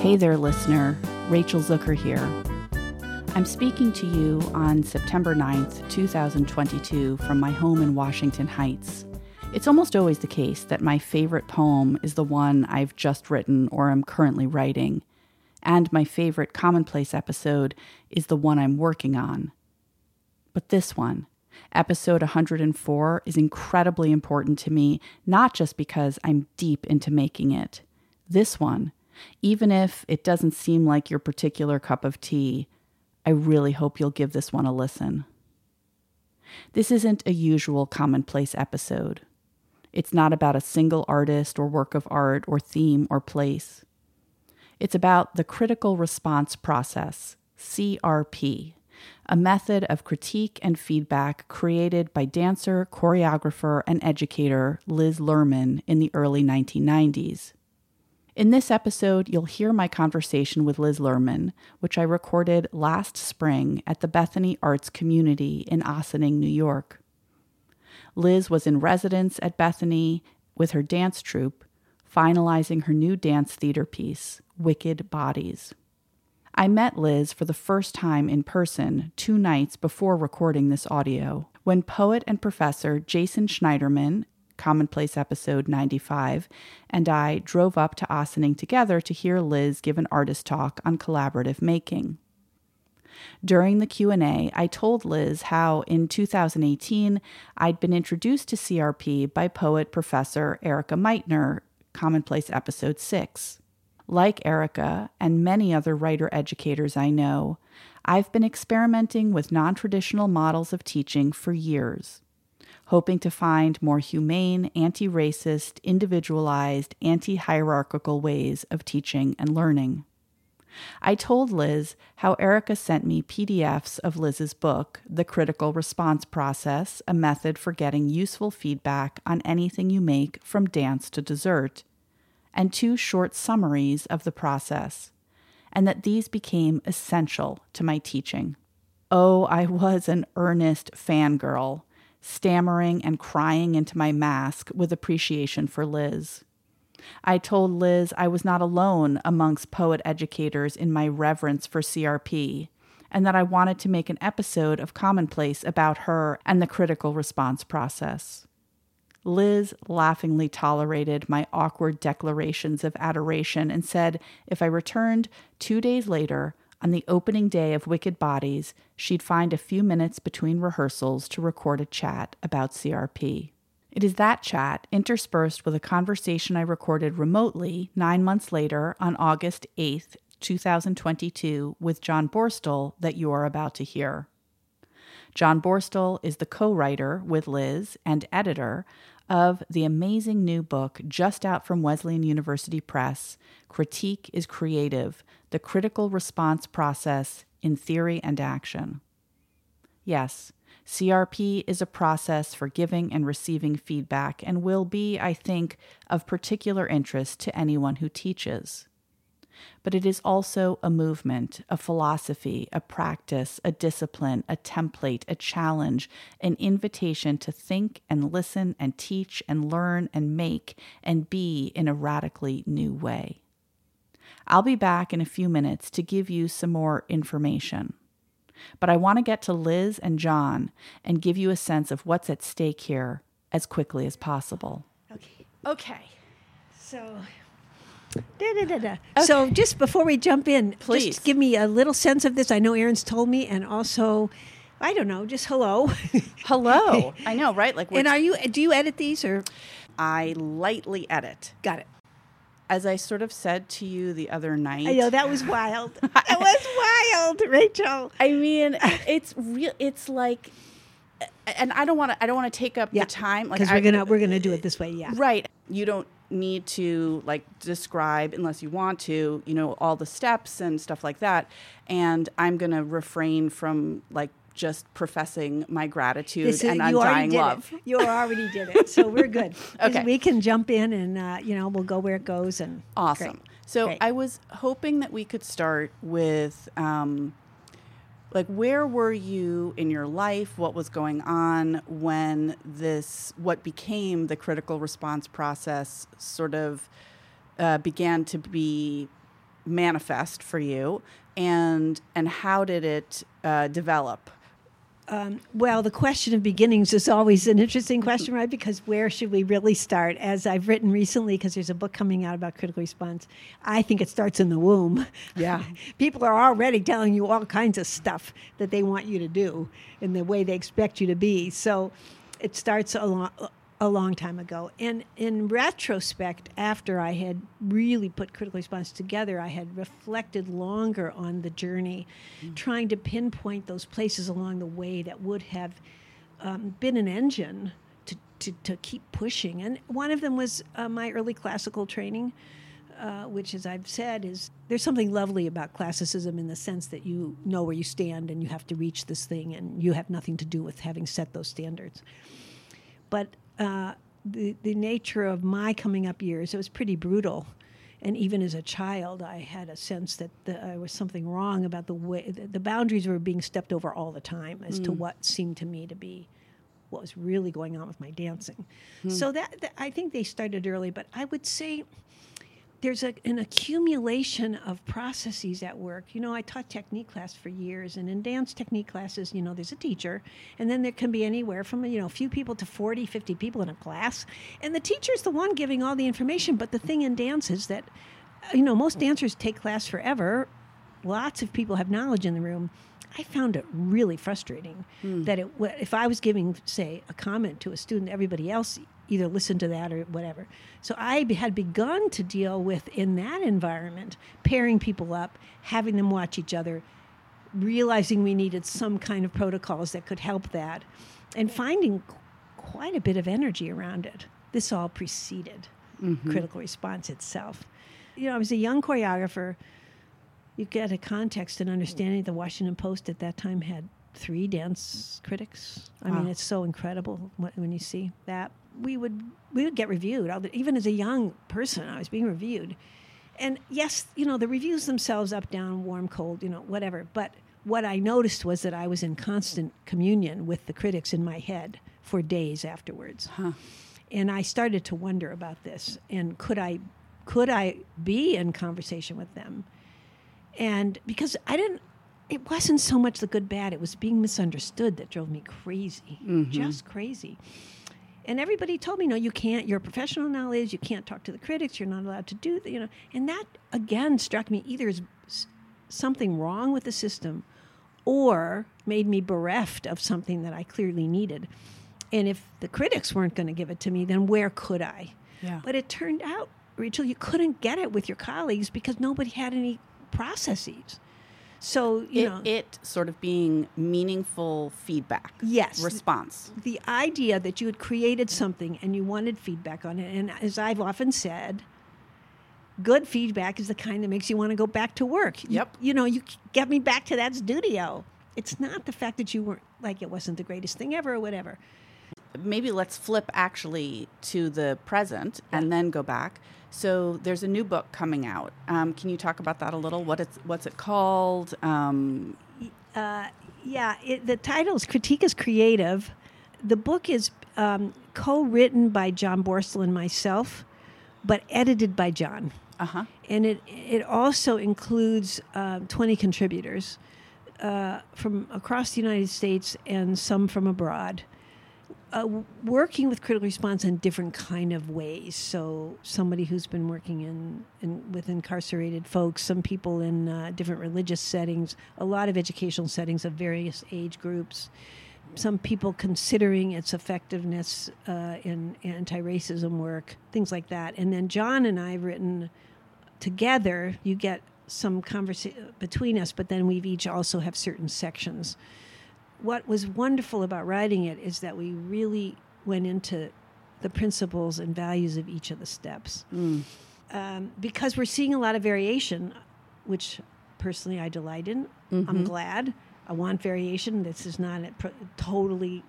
Hey there, listener. Rachel Zucker here. I'm speaking to you on September 9th, 2022, from my home in Washington Heights. It's almost always the case that my favorite poem is the one I've just written or am currently writing, and my favorite commonplace episode is the one I'm working on. But this one, episode 104, is incredibly important to me, not just because I'm deep into making it. This one, even if it doesn't seem like your particular cup of tea, I really hope you'll give this one a listen. This isn't a usual commonplace episode. It's not about a single artist or work of art or theme or place. It's about the critical response process, CRP, a method of critique and feedback created by dancer, choreographer, and educator Liz Lerman in the early 1990s. In this episode, you'll hear my conversation with Liz Lerman, which I recorded last spring at the Bethany Arts Community in Ossining, New York. Liz was in residence at Bethany with her dance troupe, finalizing her new dance theater piece, Wicked Bodies. I met Liz for the first time in person two nights before recording this audio when poet and professor Jason Schneiderman Commonplace episode 95, and I drove up to Ossining together to hear Liz give an artist talk on collaborative making. During the Q&A, I told Liz how in 2018 I'd been introduced to CRP by poet professor Erika Meitner, Commonplace episode 6. Like Erika and many other writer educators I know, I've been experimenting with non traditional models of teaching for years hoping to find more humane, anti racist, individualized, anti hierarchical ways of teaching and learning. I told Liz how Erika sent me PDFs of Liz's book, The Critical Response Process A Method for Getting Useful Feedback on Anything You Make from Dance to Dessert, and two short summaries of the process, and that these became essential to my teaching. Oh, I was an earnest fangirl stammering and crying into my mask with appreciation for Liz. I told Liz I was not alone amongst poet educators in my reverence for CRP, and that I wanted to make an episode of Commonplace about her and the critical response process. Liz laughingly tolerated my awkward declarations of adoration and said if I returned two days later, on the opening day of Wicked Bodies, she'd find a few minutes between rehearsals to record a chat about CRP. It is that chat, interspersed with a conversation I recorded remotely nine months later on August 8th, 2022, with John Borstel, that you are about to hear. John Borstel is the co writer with Liz and editor of the amazing new book just out from Wesleyan University Press Critique is Creative The Critical Response Process in Theory and Action. Yes, CRP is a process for giving and receiving feedback and will be, I think, of particular interest to anyone who teaches but it is also a movement, a philosophy, a practice, a discipline, a template, a challenge, an invitation to think and listen and teach and learn and make and be in a radically new way. I'll be back in a few minutes to give you some more information. But I want to get to Liz and John and give you a sense of what's at stake here as quickly as possible. Okay. Okay. So Da, da, da, da. Okay. So, just before we jump in, Please. just give me a little sense of this. I know Aaron's told me, and also, I don't know, just hello. hello. I know, right? Like, and are you? Do you edit these or? I lightly edit. Got it. As I sort of said to you the other night. I know that was wild. that was wild, Rachel. I mean, it's real. It's like and I don't want to. I don't want to take up yeah. the time. Like we're gonna we're gonna do it this way. Yeah. Right. You don't need to like describe unless you want to you know all the steps and stuff like that and i'm to refrain from like just professing my gratitude and undying love. It. You already did it, so we're good. okay, we can jump in and uh, you know we'll go where it goes and awesome. Great. So great. I was hoping that we could start with um, like where were you in your life what was going on when this what became the critical response process sort of uh, began to be manifest for you, and and how did it uh, develop? Um, well, the question of beginnings is always an interesting question, right? Because where should we really start? As I've written recently, because there's a book coming out about critical response, I think it starts in the womb. Yeah. People are already telling you all kinds of stuff that they want you to do in the way they expect you to be. So it starts a lot a long time ago. And in retrospect, after I had really put critical response together, I had reflected longer on the journey, mm. trying to pinpoint those places along the way that would have um, been an engine to, to, to, keep pushing. And one of them was uh, my early classical training. Uh, which, as I've said, is there's something lovely about classicism in the sense that you know where you stand and you have to reach this thing, and you have nothing to do with having set those standards. But uh, the, the nature of my coming up years, it was pretty brutal. And even as a child, I had a sense that there was something wrong about the way the, the, boundaries were being stepped over all the time as mm. to what seemed to me to be what was really going on with my dancing. Mm. So that, that I think they started early, but I would say there's a, an accumulation of processes at work. You know, I taught technique class for years, and in dance technique classes, you know, there's a teacher, and then there can be anywhere from, you know, a few people to 40, 50 people in a class. And the teacher's the one giving all the information. But the thing in dance is that, you know, most dancers take class forever. Lots of people have knowledge in the room. I found it really frustrating hmm. that it, if I was giving, say, a comment to a student, everybody else either listen to that or whatever. So I had begun to deal with in that environment, pairing people up, having them watch each other, realizing we needed some kind of protocols that could help that, and finding quite a bit of energy around it. This all preceded mm-hmm. critical response itself. You know, I was a young choreographer you get a context and understanding. The Washington Post at that time had three dance critics. I wow. mean, it's so incredible when you see that. We would we would get reviewed. Even as a young person, I was being reviewed. And yes, you know, the reviews themselves up, down, warm, cold, you know, whatever. But what I noticed was that I was in constant communion with the critics in my head for days afterwards. Huh. And I started to wonder about this. And could I could I be in conversation with them? and because I didn't, it wasn't so much the good bad; it was being misunderstood that drove me crazy, mm-hmm. just crazy. And everybody told me, no, you can't. Your professional knowledge, you can't talk to the critics. You're not allowed to do that. You know, and that again struck me either as something wrong with the system, or made me bereft of something that I clearly needed. And if the critics weren't going to give it to me, then where could I? Yeah. But it turned out, Rachel, you couldn't get it with your colleagues because nobody had any processes. So you it, know, it sort of being meaningful feedback. Yes, response. The idea that you had created something and you wanted feedback on it, and as I've often said, good feedback is the kind that makes you want to go back to work. Yep. You, you know, you get me back to that studio. It's not the fact that you weren't like it wasn't the greatest thing ever or whatever. Maybe let's flip actually to the present yeah. and then go back so there's a new book coming out. Um, can you talk about that a little? What it's what's it called? Um, uh, yeah, it, the title is Critique is Creative. The book is um, co-written by John Borstel and myself, but edited by John. Uh-huh. And it it also includes uh, 20 contributors uh, from across the United States and some from abroad uh, working with critical response in different kind of ways. So somebody who's been working in, in with incarcerated folks, some people in uh, different religious settings, a lot of educational settings of various age groups. Some people considering its effectiveness uh, in anti-racism work, things like that. And then John and I have written together. You get some conversation between us, but then we've each also have certain sections what was wonderful about writing it is that we really went into the principles and values of each of the steps. Mm. Um, because we're seeing a lot of variation, which personally I delight in. Mm-hmm. I'm glad. I want variation. This is not totally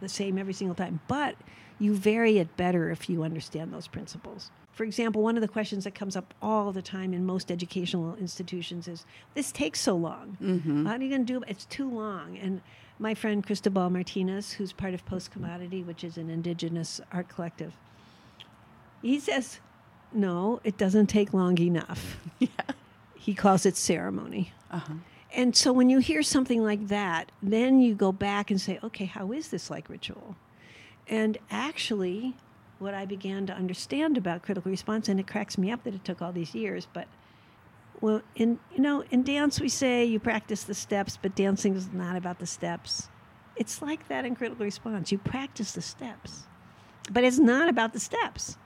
the same every single time, but you vary it better if you understand those principles. For example, one of the questions that comes up all the time in most educational institutions is, "This takes so long. Mm-hmm. How are you going to do it? It's too long." And my friend Cristóbal Martínez, who's part of Postcommodity, which is an indigenous art collective, he says, no, it doesn't take long enough. yeah. He calls it ceremony. Uh-huh. And so when you hear something like that, then you go back and say, okay, how is this like ritual? And actually, what I began to understand about critical response, and it cracks me up that it took all these years, but well, in you know, in dance we say you practice the steps, but dancing is not about the steps. It's like that in critical response. You practice the steps, but it's not about the steps.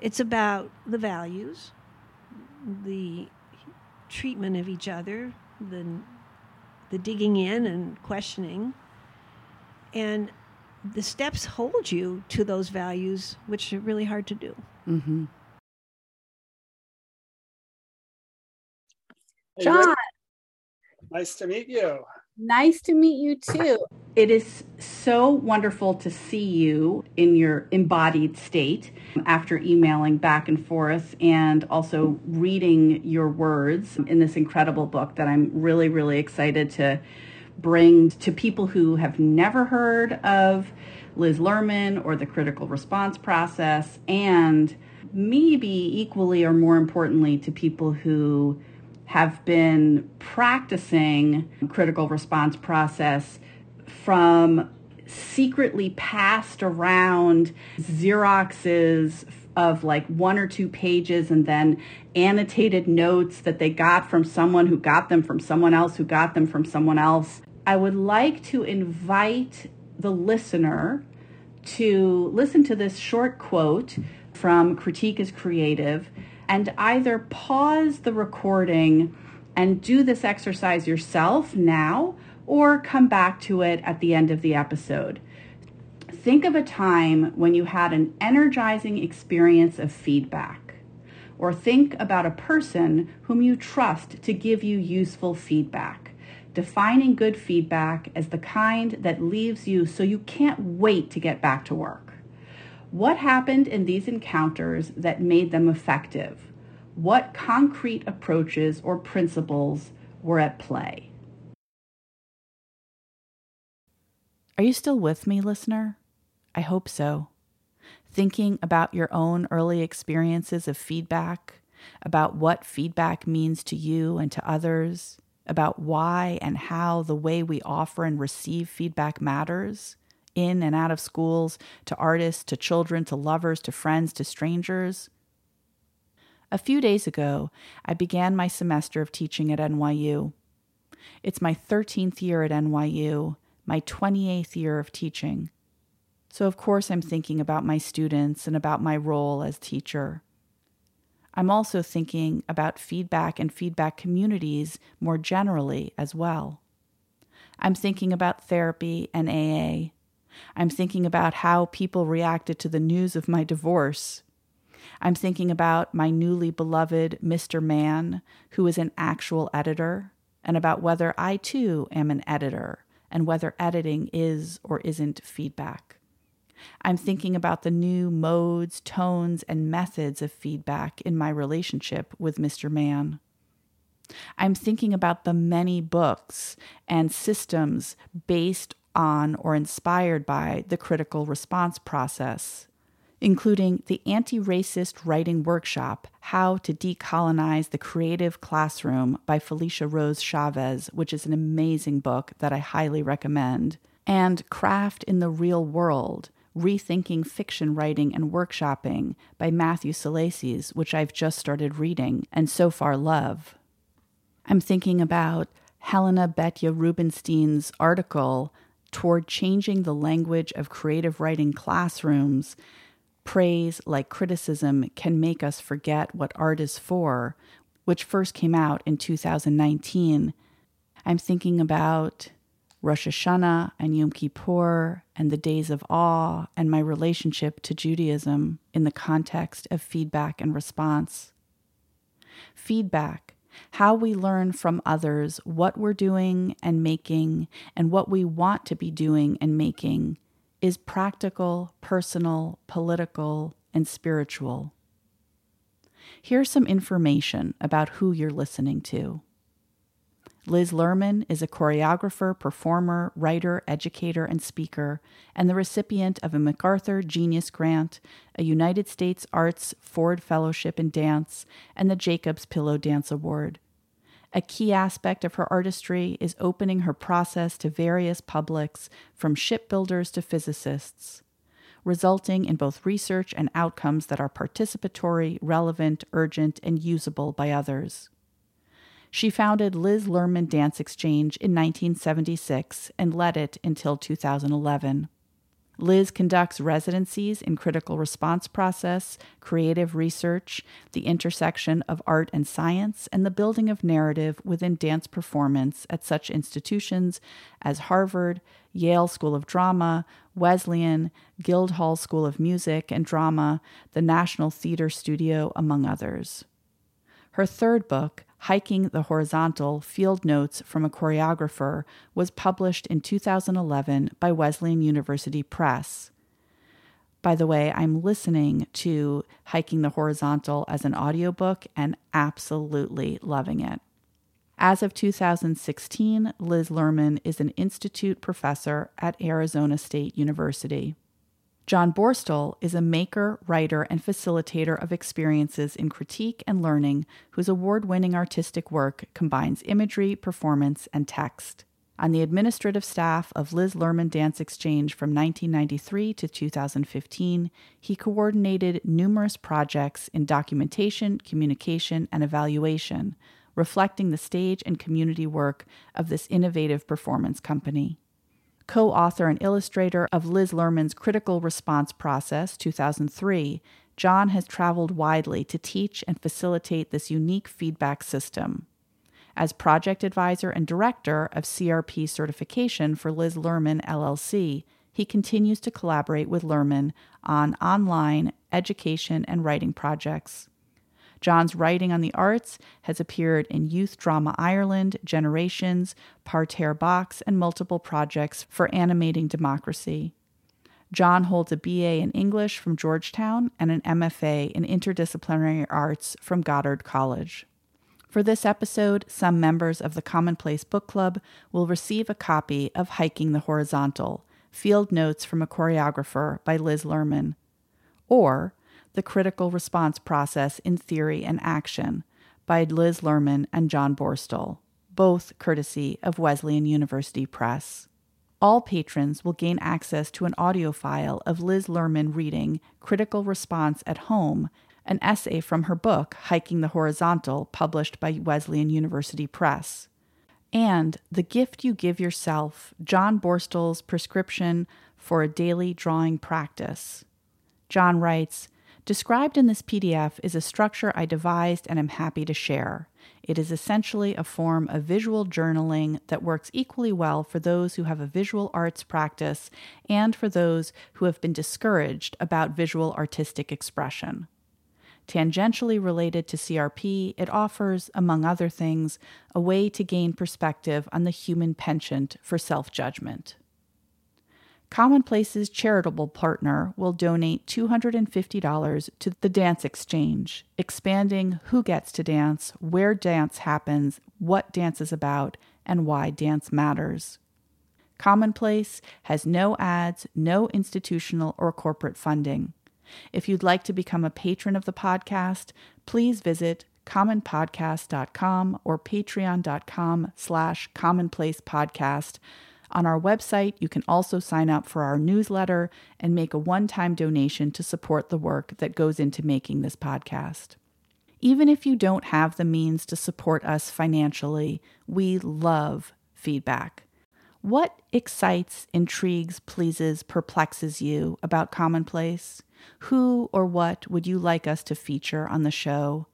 It's about the values, the treatment of each other, the the digging in and questioning, and the steps hold you to those values, which are really hard to do. Mm-hmm. John, nice to meet you. nice to meet you too. It is so wonderful to see you in your embodied state after emailing back and forth and also reading your words in this incredible book that I'm really, really excited to bring to people who have never heard of Liz Lerman or the critical response process, and maybe equally or more importantly, to people who have been practicing critical response process from secretly passed around Xeroxes of like one or two pages and then annotated notes that they got from someone who got them from someone else who got them from someone else. I would like to invite the listener to listen to this short quote from Critique is Creative and either pause the recording and do this exercise yourself now or come back to it at the end of the episode. Think of a time when you had an energizing experience of feedback, or think about a person whom you trust to give you useful feedback. Defining good feedback as the kind that leaves you so you can't wait to get back to work. What happened in these encounters that made them effective? What concrete approaches or principles were at play? Are you still with me, listener? I hope so. Thinking about your own early experiences of feedback, about what feedback means to you and to others, about why and how the way we offer and receive feedback matters in and out of schools, to artists, to children, to lovers, to friends, to strangers. A few days ago, I began my semester of teaching at NYU. It's my 13th year at NYU, my 28th year of teaching. So, of course, I'm thinking about my students and about my role as teacher. I'm also thinking about feedback and feedback communities more generally as well. I'm thinking about therapy and AA. I'm thinking about how people reacted to the news of my divorce. I'm thinking about my newly beloved Mr. Man, who is an actual editor, and about whether I too am an editor and whether editing is or isn't feedback. I'm thinking about the new modes, tones, and methods of feedback in my relationship with Mr. Man. I'm thinking about the many books and systems based on or inspired by the critical response process, including the Anti Racist Writing Workshop How to Decolonize the Creative Classroom by Felicia Rose Chavez, which is an amazing book that I highly recommend, and Craft in the Real World Rethinking Fiction Writing and Workshopping by Matthew Salesses, which I've just started reading and so far love. I'm thinking about Helena Betya Rubinstein's article toward changing the language of creative writing classrooms. Praise, like criticism, can make us forget what art is for, which first came out in 2019. I'm thinking about Rosh Hashanah and Yom Kippur and the days of awe and my relationship to Judaism in the context of feedback and response. Feedback, how we learn from others what we're doing and making and what we want to be doing and making, is practical, personal, political, and spiritual. Here's some information about who you're listening to. Liz Lerman is a choreographer, performer, writer, educator, and speaker, and the recipient of a MacArthur Genius Grant, a United States Arts Ford Fellowship in Dance, and the Jacob's Pillow Dance Award. A key aspect of her artistry is opening her process to various publics, from shipbuilders to physicists, resulting in both research and outcomes that are participatory, relevant, urgent, and usable by others. She founded Liz Lerman Dance Exchange in 1976 and led it until 2011. Liz conducts residencies in critical response process, creative research, the intersection of art and science, and the building of narrative within dance performance at such institutions as Harvard, Yale School of Drama, Wesleyan, Guildhall School of Music and Drama, the National Theater Studio, among others. Her third book, Hiking the Horizontal Field Notes from a Choreographer was published in 2011 by Wesleyan University Press. By the way, I'm listening to Hiking the Horizontal as an audiobook and absolutely loving it. As of 2016, Liz Lerman is an institute professor at Arizona State University. John Borstel is a maker, writer, and facilitator of experiences in critique and learning whose award winning artistic work combines imagery, performance, and text. On the administrative staff of Liz Lerman Dance Exchange from 1993 to 2015, he coordinated numerous projects in documentation, communication, and evaluation, reflecting the stage and community work of this innovative performance company co author and illustrator of Liz Lerman's Critical Response Process, 2003, John has traveled widely to teach and facilitate this unique feedback system. As project advisor and director of CRP certification for Liz Lerman LLC, he continues to collaborate with Lerman on online education and writing projects. John's writing on the arts has appeared in Youth Drama Ireland, Generations, Parterre Box, and multiple projects for animating democracy. John holds a BA in English from Georgetown and an MFA in Interdisciplinary Arts from Goddard College. For this episode, some members of the Commonplace Book Club will receive a copy of Hiking the Horizontal Field Notes from a Choreographer by Liz Lerman, or the Critical Response Process in Theory and Action by Liz Lerman and John Borstel, both courtesy of Wesleyan University Press. All patrons will gain access to an audio file of Liz Lerman reading Critical Response at Home, an essay from her book Hiking the Horizontal, published by Wesleyan University Press. And The Gift You Give Yourself, John Borstel's prescription for a daily drawing practice. John writes, Described in this PDF is a structure I devised and am happy to share. It is essentially a form of visual journaling that works equally well for those who have a visual arts practice and for those who have been discouraged about visual artistic expression. Tangentially related to CRP, it offers, among other things, a way to gain perspective on the human penchant for self judgment. Commonplace's charitable partner will donate $250 to the Dance Exchange, expanding who gets to dance, where dance happens, what dance is about, and why dance matters. Commonplace has no ads, no institutional or corporate funding. If you'd like to become a patron of the podcast, please visit commonpodcast.com or patreon.com slash commonplacepodcast on our website, you can also sign up for our newsletter and make a one time donation to support the work that goes into making this podcast. Even if you don't have the means to support us financially, we love feedback. What excites, intrigues, pleases, perplexes you about Commonplace? Who or what would you like us to feature on the show?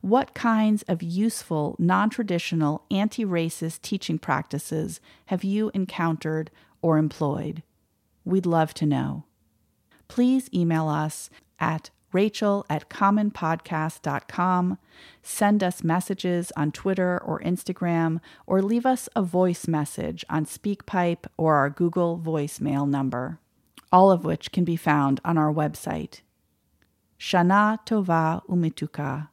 What kinds of useful, non traditional, anti racist teaching practices have you encountered or employed? We'd love to know. Please email us at rachel at commonpodcast.com, send us messages on Twitter or Instagram, or leave us a voice message on SpeakPipe or our Google voicemail number, all of which can be found on our website. Shana Tova Umituka.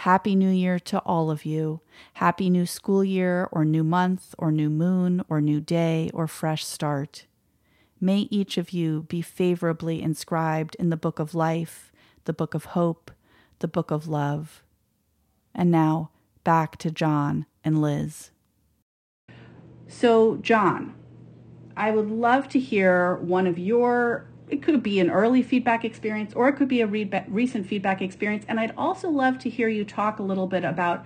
Happy New Year to all of you. Happy new school year, or new month, or new moon, or new day, or fresh start. May each of you be favorably inscribed in the book of life, the book of hope, the book of love. And now, back to John and Liz. So, John, I would love to hear one of your it could be an early feedback experience or it could be a re- recent feedback experience. And I'd also love to hear you talk a little bit about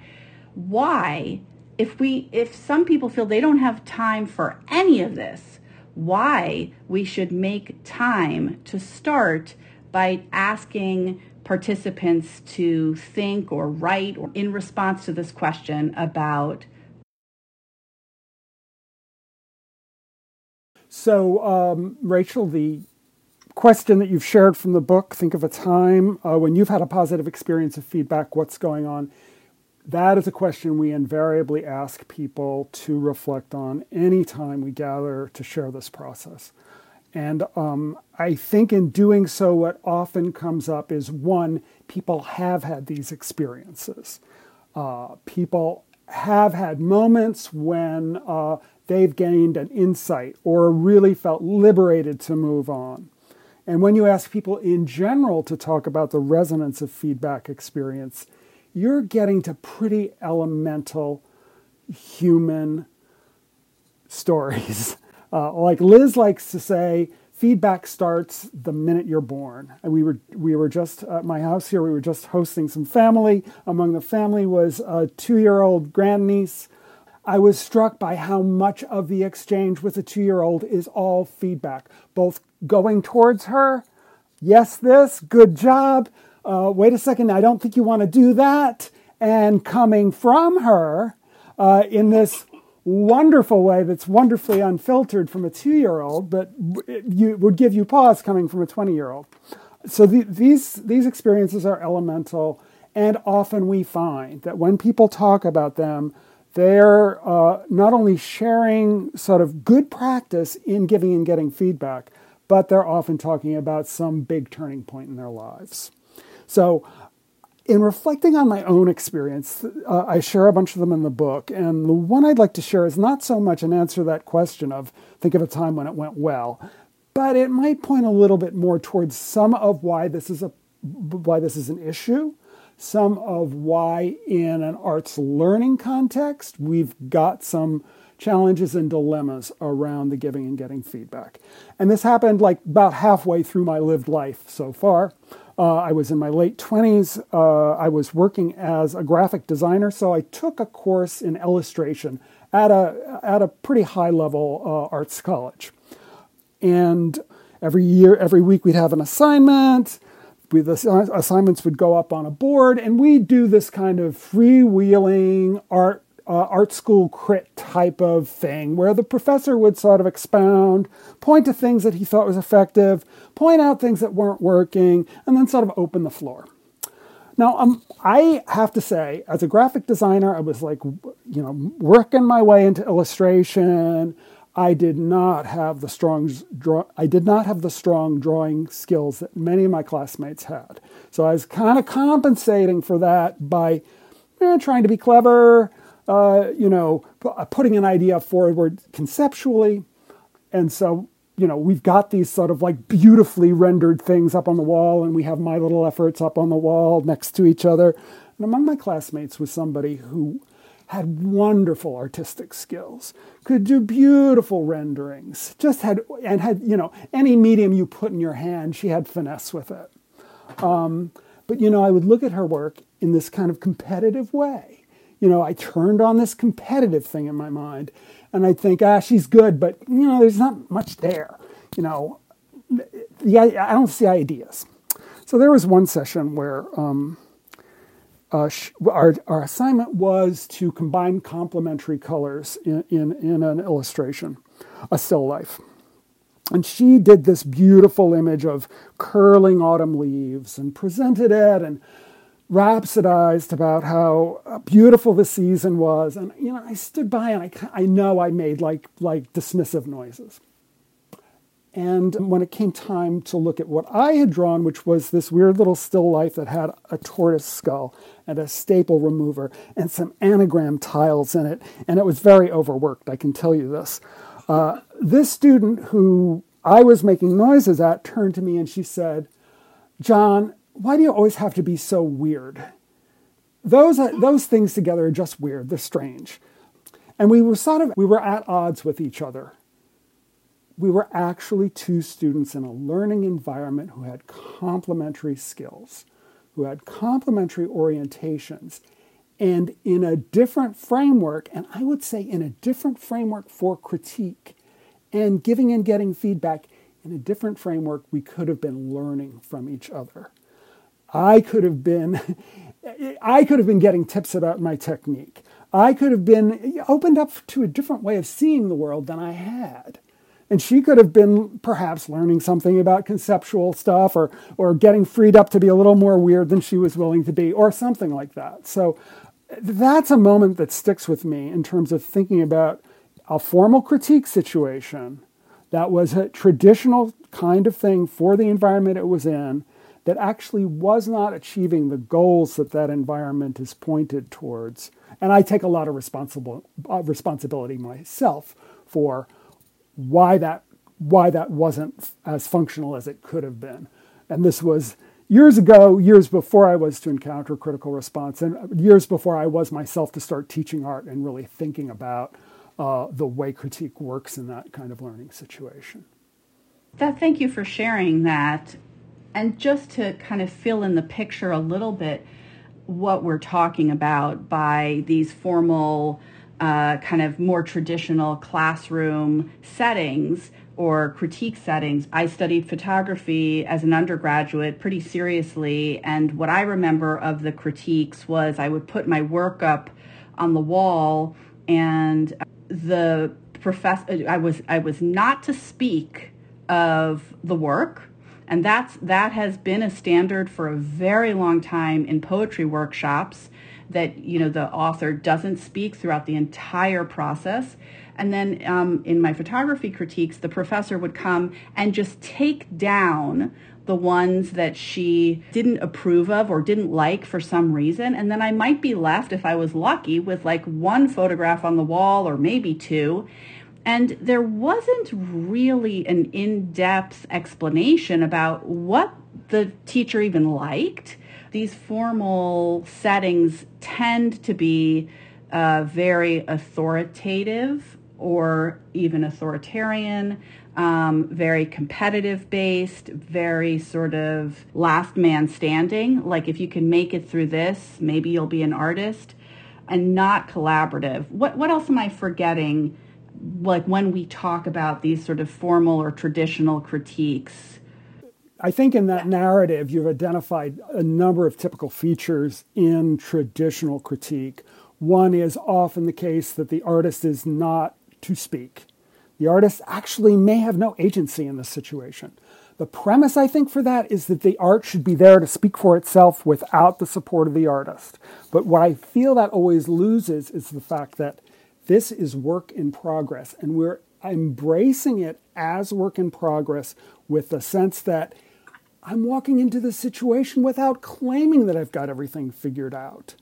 why if we if some people feel they don't have time for any of this why we should make time to start by asking participants to think or write or in response to this question about so um, rachel the question that you've shared from the book think of a time uh, when you've had a positive experience of feedback what's going on that is a question we invariably ask people to reflect on anytime we gather to share this process. And um, I think in doing so, what often comes up is one, people have had these experiences. Uh, people have had moments when uh, they've gained an insight or really felt liberated to move on. And when you ask people in general to talk about the resonance of feedback experience, you're getting to pretty elemental human stories. Uh, like Liz likes to say, feedback starts the minute you're born. And we were we were just at my house here. We were just hosting some family. Among the family was a two-year-old grandniece. I was struck by how much of the exchange with a two-year-old is all feedback, both going towards her, yes, this, good job, uh, wait a second, I don't think you want to do that. And coming from her uh, in this wonderful way that's wonderfully unfiltered from a two year old, but you, would give you pause coming from a 20 year old. So the, these, these experiences are elemental, and often we find that when people talk about them, they're uh, not only sharing sort of good practice in giving and getting feedback, but they're often talking about some big turning point in their lives. So, in reflecting on my own experience, uh, I share a bunch of them in the book. And the one I'd like to share is not so much an answer to that question of think of a time when it went well, but it might point a little bit more towards some of why this is a why this is an issue, some of why in an arts learning context we've got some challenges and dilemmas around the giving and getting feedback. And this happened like about halfway through my lived life so far. Uh, I was in my late 20s. Uh, I was working as a graphic designer, so I took a course in illustration at a, at a pretty high level uh, arts college. And every year, every week, we'd have an assignment. We, the assignments would go up on a board, and we'd do this kind of freewheeling art uh, art school crit type of thing where the professor would sort of expound, point to things that he thought was effective, point out things that weren't working, and then sort of open the floor. Now, um, I have to say, as a graphic designer, I was like, you know, working my way into illustration. I did not have the strong draw, I did not have the strong drawing skills that many of my classmates had. So I was kind of compensating for that by eh, trying to be clever, uh, you know, uh, putting an idea forward conceptually. And so, you know, we've got these sort of like beautifully rendered things up on the wall, and we have my little efforts up on the wall next to each other. And among my classmates was somebody who had wonderful artistic skills, could do beautiful renderings, just had, and had, you know, any medium you put in your hand, she had finesse with it. Um, but, you know, I would look at her work in this kind of competitive way you know, I turned on this competitive thing in my mind, and I'd think, ah, she's good, but you know, there's not much there. You know, yeah, I don't see ideas. So there was one session where um, uh, our, our assignment was to combine complementary colors in, in, in an illustration, a still life. And she did this beautiful image of curling autumn leaves and presented it and rhapsodized about how beautiful the season was. And, you know, I stood by and I, I know I made like, like dismissive noises. And when it came time to look at what I had drawn, which was this weird little still life that had a tortoise skull and a staple remover and some anagram tiles in it, and it was very overworked, I can tell you this. Uh, this student who I was making noises at turned to me and she said, John, why do you always have to be so weird? those uh, those things together are just weird. They're strange, and we were sort of we were at odds with each other. We were actually two students in a learning environment who had complementary skills, who had complementary orientations, and in a different framework, and I would say in a different framework for critique and giving and getting feedback in a different framework, we could have been learning from each other. I could have been I could have been getting tips about my technique. I could have been opened up to a different way of seeing the world than I had. And she could have been perhaps learning something about conceptual stuff or, or getting freed up to be a little more weird than she was willing to be, or something like that. So that's a moment that sticks with me in terms of thinking about a formal critique situation that was a traditional kind of thing for the environment it was in that actually was not achieving the goals that that environment is pointed towards. And I take a lot of responsible, uh, responsibility myself for why that, why that wasn't as functional as it could have been. And this was years ago, years before I was to encounter critical response, and years before I was myself to start teaching art and really thinking about uh, the way critique works in that kind of learning situation. That, thank you for sharing that. And just to kind of fill in the picture a little bit, what we're talking about by these formal, uh, kind of more traditional classroom settings or critique settings. I studied photography as an undergraduate pretty seriously. And what I remember of the critiques was I would put my work up on the wall and the professor, I was, I was not to speak of the work and that's that has been a standard for a very long time in poetry workshops that you know the author doesn't speak throughout the entire process. And then um, in my photography critiques the professor would come and just take down the ones that she didn't approve of or didn't like for some reason. And then i might be left if i was lucky with like one photograph on the wall or maybe two. And there wasn't really an in depth explanation about what the teacher even liked. These formal settings tend to be uh, very authoritative or even authoritarian, um, very competitive based, very sort of last man standing. Like if you can make it through this, maybe you'll be an artist, and not collaborative. What what else am I forgetting? like when we talk about these sort of formal or traditional critiques. I think in that narrative, you've identified a number of typical features in traditional critique. One is often the case that the artist is not to speak. The artist actually may have no agency in this situation. The premise, I think, for that is that the art should be there to speak for itself without the support of the artist. But what I feel that always loses is the fact that this is work in progress, and we're embracing it as work in progress with the sense that I'm walking into this situation without claiming that I've got everything figured out,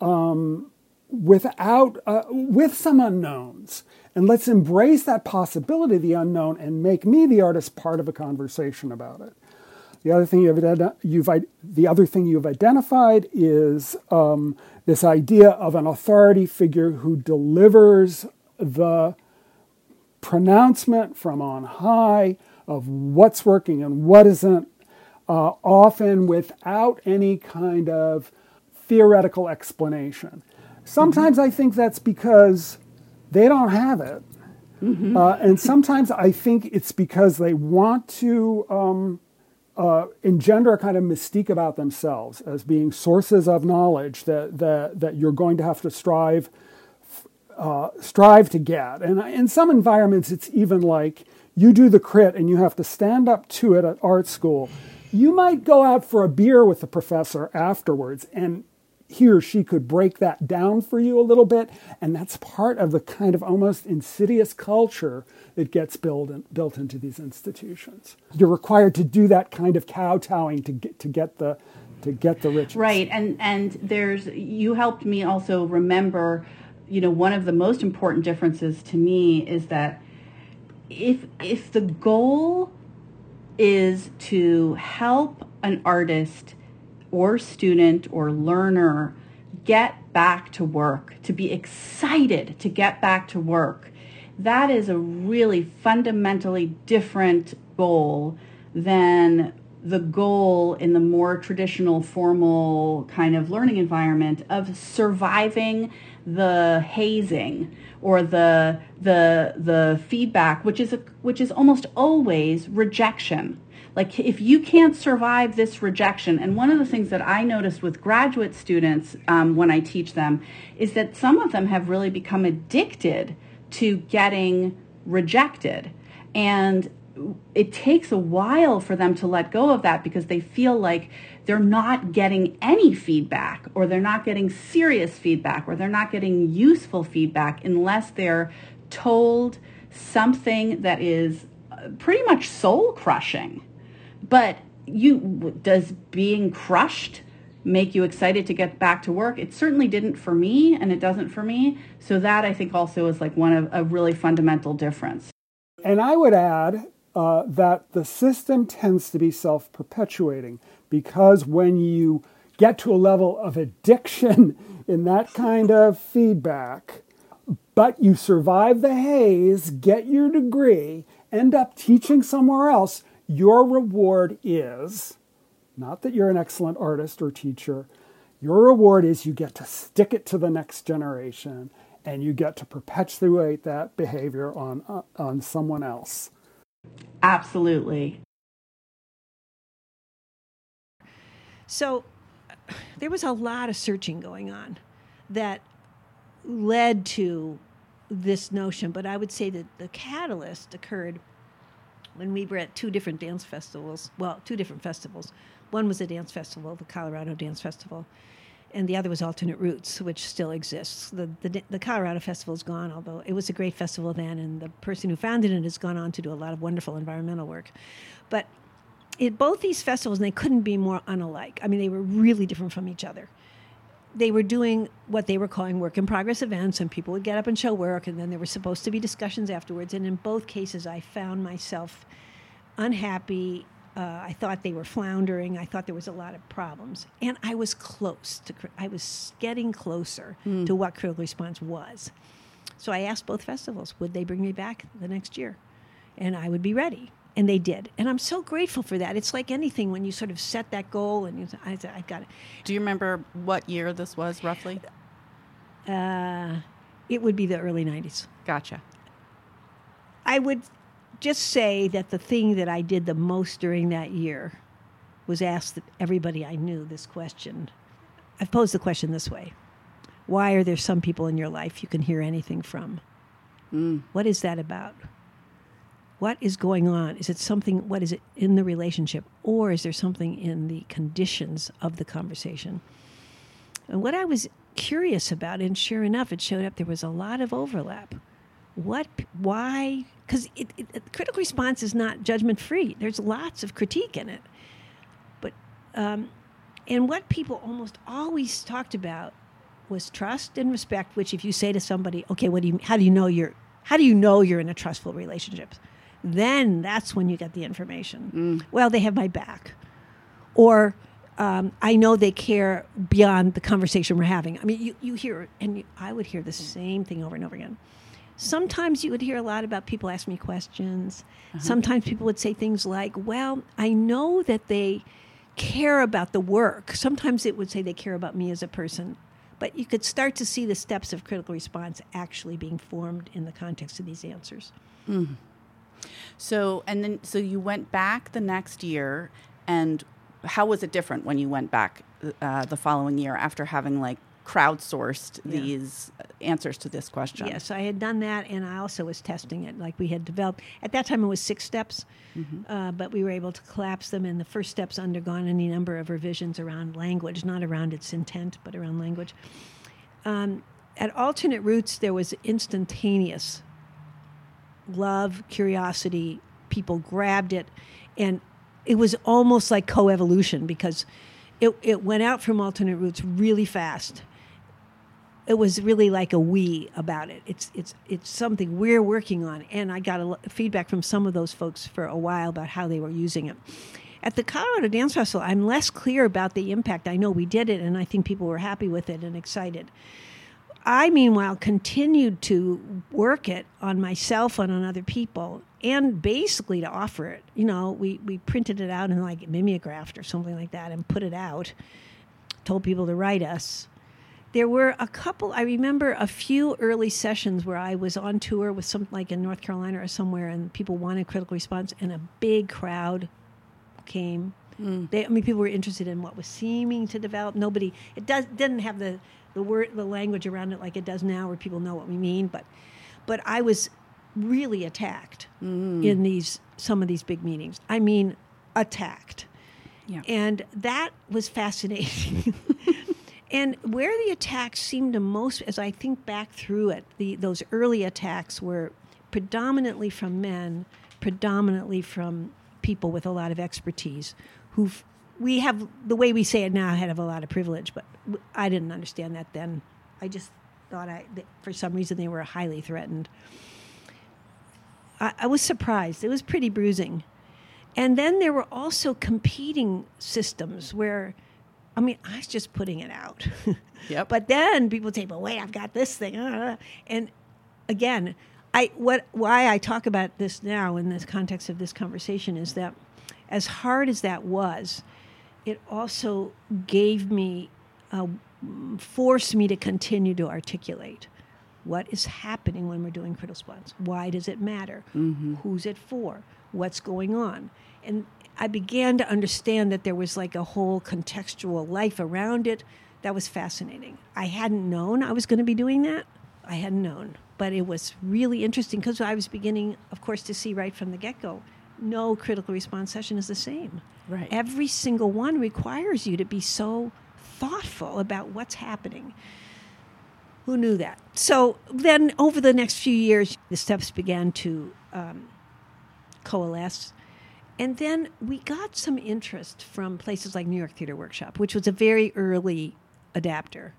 um, without uh, with some unknowns. And let's embrace that possibility the unknown and make me the artist part of a conversation about it. The other thing you've, you've the other thing you've identified is um, this idea of an authority figure who delivers the pronouncement from on high of what's working and what isn't, uh, often without any kind of theoretical explanation. Sometimes mm-hmm. I think that's because they don't have it. Mm-hmm. Uh, and sometimes I think it's because they want to um, uh, engender a kind of mystique about themselves as being sources of knowledge that, that, that you're going to have to strive uh, strive to get. And in some environments, it's even like you do the crit and you have to stand up to it at art school. You might go out for a beer with the professor afterwards, and he or she could break that down for you a little bit. And that's part of the kind of almost insidious culture that gets built, in, built into these institutions. You're required to do that kind of kowtowing to get, to get the to get the riches. Right, and and there's you helped me also remember, you know, one of the most important differences to me is that if if the goal is to help an artist or student or learner get back to work, to be excited to get back to work. That is a really fundamentally different goal than the goal in the more traditional formal kind of learning environment of surviving the hazing or the the the feedback which is a, which is almost always rejection. Like if you can't survive this rejection and one of the things that i noticed with graduate students um, when i teach them is that some of them have really become addicted to getting rejected. And it takes a while for them to let go of that because they feel like they're not getting any feedback or they're not getting serious feedback or they're not getting useful feedback unless they're told something that is uh, pretty much soul crushing. But you does being crushed make you excited to get back to work? It certainly didn't for me and it doesn't for me. So that I think also is like one of a really fundamental difference. And I would add uh, that the system tends to be self perpetuating because when you get to a level of addiction in that kind of feedback, but you survive the haze, get your degree, end up teaching somewhere else, your reward is not that you're an excellent artist or teacher, your reward is you get to stick it to the next generation and you get to perpetuate that behavior on, uh, on someone else. Absolutely. So there was a lot of searching going on that led to this notion, but I would say that the catalyst occurred when we were at two different dance festivals. Well, two different festivals. One was a dance festival, the Colorado Dance Festival, and the other was Alternate Roots, which still exists. The, the, the Colorado Festival is gone, although it was a great festival then, and the person who founded it has gone on to do a lot of wonderful environmental work. But it, both these festivals, and they couldn't be more unalike. I mean, they were really different from each other. They were doing what they were calling work in progress events, and people would get up and show work, and then there were supposed to be discussions afterwards. And in both cases, I found myself unhappy uh, I thought they were floundering. I thought there was a lot of problems, and I was close to. I was getting closer mm. to what critical response was. So I asked both festivals, would they bring me back the next year, and I would be ready, and they did, and I'm so grateful for that. It's like anything when you sort of set that goal, and you, I, I got it. Do you remember what year this was roughly? Uh, it would be the early '90s. Gotcha. I would just say that the thing that I did the most during that year was ask everybody I knew this question. I've posed the question this way Why are there some people in your life you can hear anything from? Mm. What is that about? What is going on? Is it something, what is it in the relationship? Or is there something in the conditions of the conversation? And what I was curious about, and sure enough, it showed up there was a lot of overlap. What, why because critical response is not judgment free. There's lots of critique in it, but um, and what people almost always talked about was trust and respect. Which, if you say to somebody, "Okay, what do you? How do you know you're? How do you know you're in a trustful relationship?" Then that's when you get the information. Mm. Well, they have my back, or um, I know they care beyond the conversation we're having. I mean, you, you hear, and you, I would hear the same thing over and over again. Sometimes you would hear a lot about people ask me questions. Uh-huh. Sometimes people would say things like, Well, I know that they care about the work. Sometimes it would say they care about me as a person. But you could start to see the steps of critical response actually being formed in the context of these answers. Mm-hmm. So, and then, so you went back the next year, and how was it different when you went back uh, the following year after having like crowdsourced yeah. these answers to this question. Yes, I had done that, and I also was testing it. Like we had developed at that time, it was six steps, mm-hmm. uh, but we were able to collapse them. And the first steps undergone any number of revisions around language, not around its intent, but around language. Um, at alternate roots, there was instantaneous love, curiosity. People grabbed it, and it was almost like coevolution because it, it went out from alternate roots really fast it was really like a we about it. It's it's it's something we're working on, and I got a feedback from some of those folks for a while about how they were using it. At the Colorado Dance Festival, I'm less clear about the impact. I know we did it, and I think people were happy with it and excited. I, meanwhile, continued to work it on myself and on other people, and basically to offer it. You know, we, we printed it out in like mimeographed or something like that and put it out, told people to write us there were a couple i remember a few early sessions where i was on tour with some like in north carolina or somewhere and people wanted critical response and a big crowd came mm. they, i mean people were interested in what was seeming to develop nobody it does didn't have the the word the language around it like it does now where people know what we mean but but i was really attacked mm. in these some of these big meetings i mean attacked yeah. and that was fascinating And where the attacks seemed to most, as I think back through it, the, those early attacks were predominantly from men, predominantly from people with a lot of expertise who we have the way we say it now had a lot of privilege but i didn't understand that then. I just thought i for some reason they were highly threatened. I, I was surprised. It was pretty bruising. And then there were also competing systems where I mean, I was just putting it out. Yep. but then people say, "But wait, I've got this thing," uh, and again, I what why I talk about this now in this context of this conversation is that as hard as that was, it also gave me, uh, forced me to continue to articulate what is happening when we're doing critical response. Why does it matter? Mm-hmm. Who's it for? What's going on? And I began to understand that there was like a whole contextual life around it that was fascinating. I hadn't known I was going to be doing that. I hadn't known, but it was really interesting because I was beginning, of course, to see right from the get go no critical response session is the same. Right. Every single one requires you to be so thoughtful about what's happening. Who knew that? So then, over the next few years, the steps began to um, coalesce and then we got some interest from places like New York Theater Workshop, which was a very early adapter.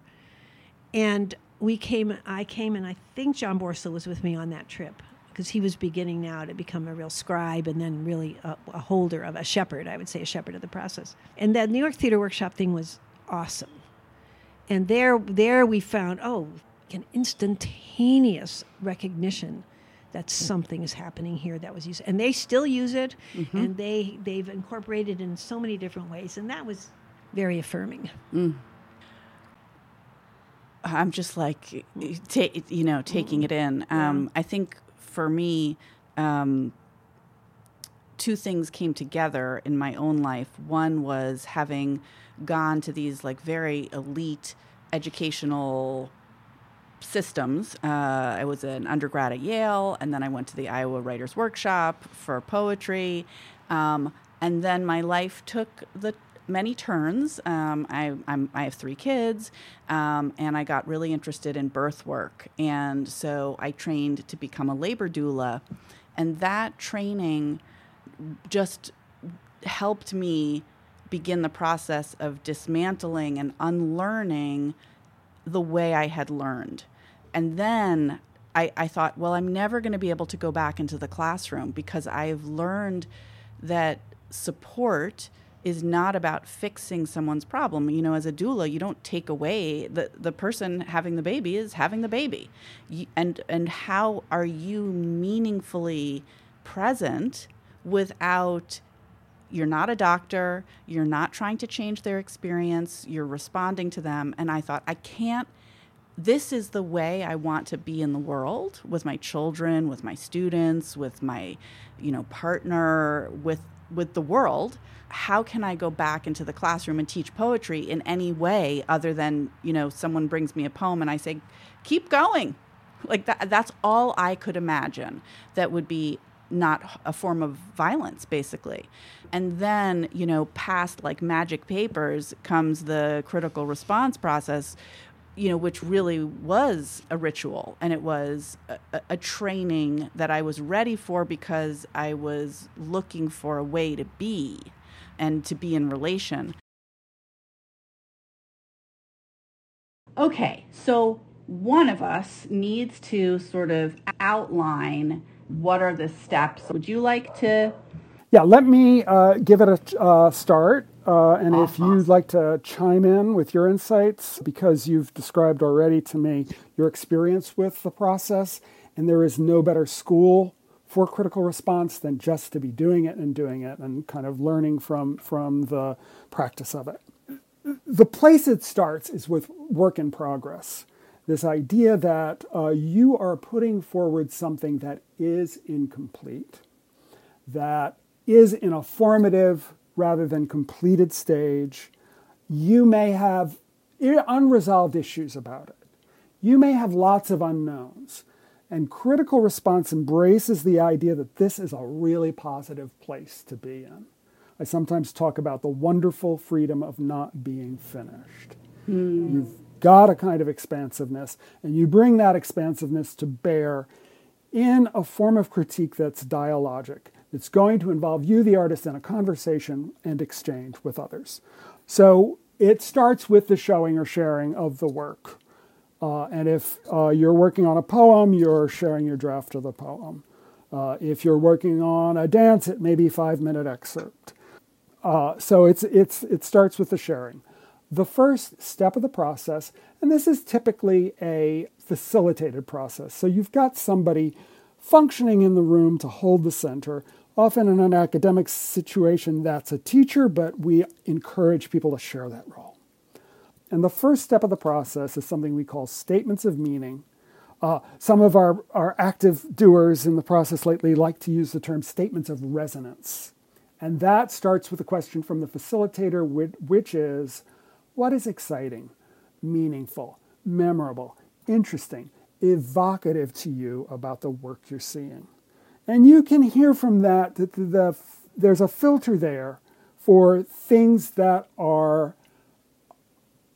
And we came, I came, and I think John Borstel was with me on that trip because he was beginning now to become a real scribe and then really a, a, holder of a shepherd, I would say, a shepherd of the process. And that New York Theater Workshop thing was awesome. And there, there we found, oh, an instantaneous recognition that something is happening here that was used and they still use it mm-hmm. and they they've incorporated it in so many different ways and that was very affirming. Mm. i'm just like ta- you know taking it in. Um, i think for me um, two things came together in my own life. One was having gone to these like very elite educational systems. Uh, I was an undergrad at Yale, and then I went to the Iowa Writers Workshop for poetry. Um, and then my life took the many turns. Um, I, I'm, i have three kids, um, and I got really interested in birth work. And so I trained to become a labor doula. And that training just helped me begin the process of dismantling and unlearning the way I had learned. And then I, I thought, well, I'm never going to be able to go back into the classroom because I've learned that support is not about fixing someone's problem. You know, as a doula, you don't take away the the person having the baby is having the baby, and and how are you meaningfully present without you're not a doctor, you're not trying to change their experience, you're responding to them. And I thought, I can't, this is the way I want to be in the world with my children, with my students, with my, you know, partner, with with the world. How can I go back into the classroom and teach poetry in any way other than, you know, someone brings me a poem and I say, keep going. Like that that's all I could imagine that would be not a form of violence basically. And then you know past like magic papers comes the critical response process you know which really was a ritual. And it was a, a, training that i was ready for because i was looking for a way to be and to be in relation. Okay so one of us needs to sort of outline what are the steps would you like to Yeah, let me uh, give it a uh, start. Uh, and uh-huh. if you'd like to chime in with your insights, because you've described already to me your experience with the process, and there is no better school for critical response than just to be doing it and doing it and kind of learning from, from the practice of it. The place it starts is with work in progress. This idea that uh, you are putting forward something that is incomplete, that is in a formative rather than completed stage. You may have unresolved issues about it. You may have lots of unknowns. And critical response embraces the idea that this is a really positive place to be in. I sometimes talk about the wonderful freedom of not being finished. Mm. You've got a kind of expansiveness, and you bring that expansiveness to bear in a form of critique that's dialogic. It's going to involve you, the artist, in a conversation and exchange with others. So it starts with the showing or sharing of the work. Uh, and if uh, you're working on a poem, you're sharing your draft of the poem. Uh, if you're working on a dance, it may be five minute excerpt. Uh, so it's, it's, it starts with the sharing. The first step of the process, and this is typically a facilitated process. So you've got somebody functioning in the room to hold the center. Often in an academic situation, that's a teacher, but we encourage people to share that role. And the first step of the process is something we call statements of meaning. Uh, some of our, our active doers in the process lately like to use the term statements of resonance. And that starts with a question from the facilitator, which is what is exciting, meaningful, memorable, interesting, evocative to you about the work you're seeing. And you can hear from that that the, the, there's a filter there for things that are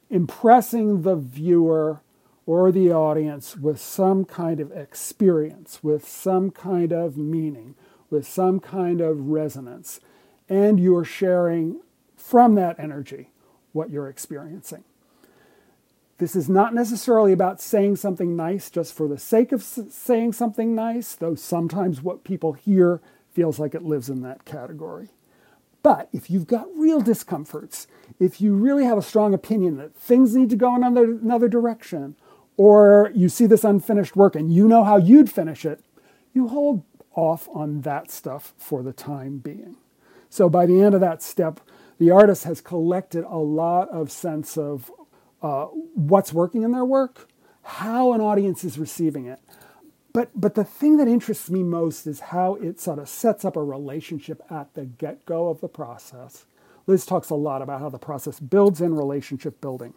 impressing the viewer or the audience with some kind of experience, with some kind of meaning, with some kind of resonance. And you're sharing from that energy what you're experiencing. This is not necessarily about saying something nice just for the sake of saying something nice, though sometimes what people hear feels like it lives in that category. But if you've got real discomforts, if you really have a strong opinion that things need to go in another, another direction, or you see this unfinished work and you know how you'd finish it, you hold off on that stuff for the time being. So by the end of that step, the artist has collected a lot of sense of uh, what's working in their work, how an audience is receiving it. But, but the thing that interests me most is how it sort of sets up a relationship at the get go of the process. Liz talks a lot about how the process builds in relationship building.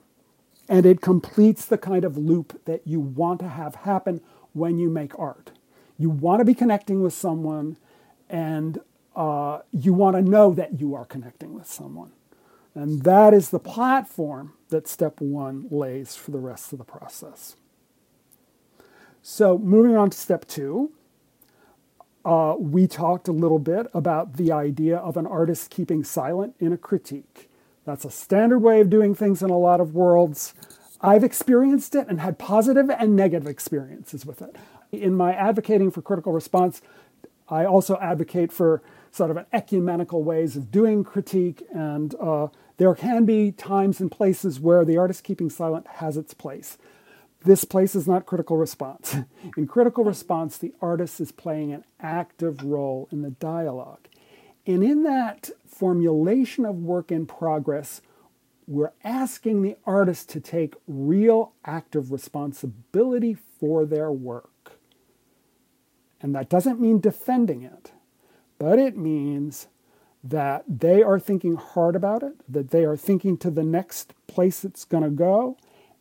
And it completes the kind of loop that you want to have happen when you make art. You want to be connecting with someone, and uh, you want to know that you are connecting with someone. And that is the platform that step one lays for the rest of the process. So, moving on to step two, uh, we talked a little bit about the idea of an artist keeping silent in a critique. That's a standard way of doing things in a lot of worlds. I've experienced it and had positive and negative experiences with it. In my advocating for critical response, I also advocate for sort of an ecumenical ways of doing critique and uh, there can be times and places where the artist keeping silent has its place. This place is not critical response. In critical response, the artist is playing an active role in the dialogue. And in that formulation of work in progress, we're asking the artist to take real active responsibility for their work. And that doesn't mean defending it, but it means that they are thinking hard about it, that they are thinking to the next place it's going to go.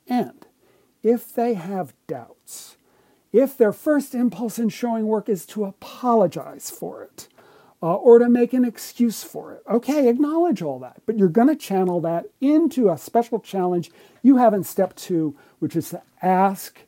And if they have doubts, if their first impulse in showing work is to apologize for it uh, or to make an excuse for it, okay, acknowledge all that. But you're going to channel that into a special challenge you have in step two, which is to ask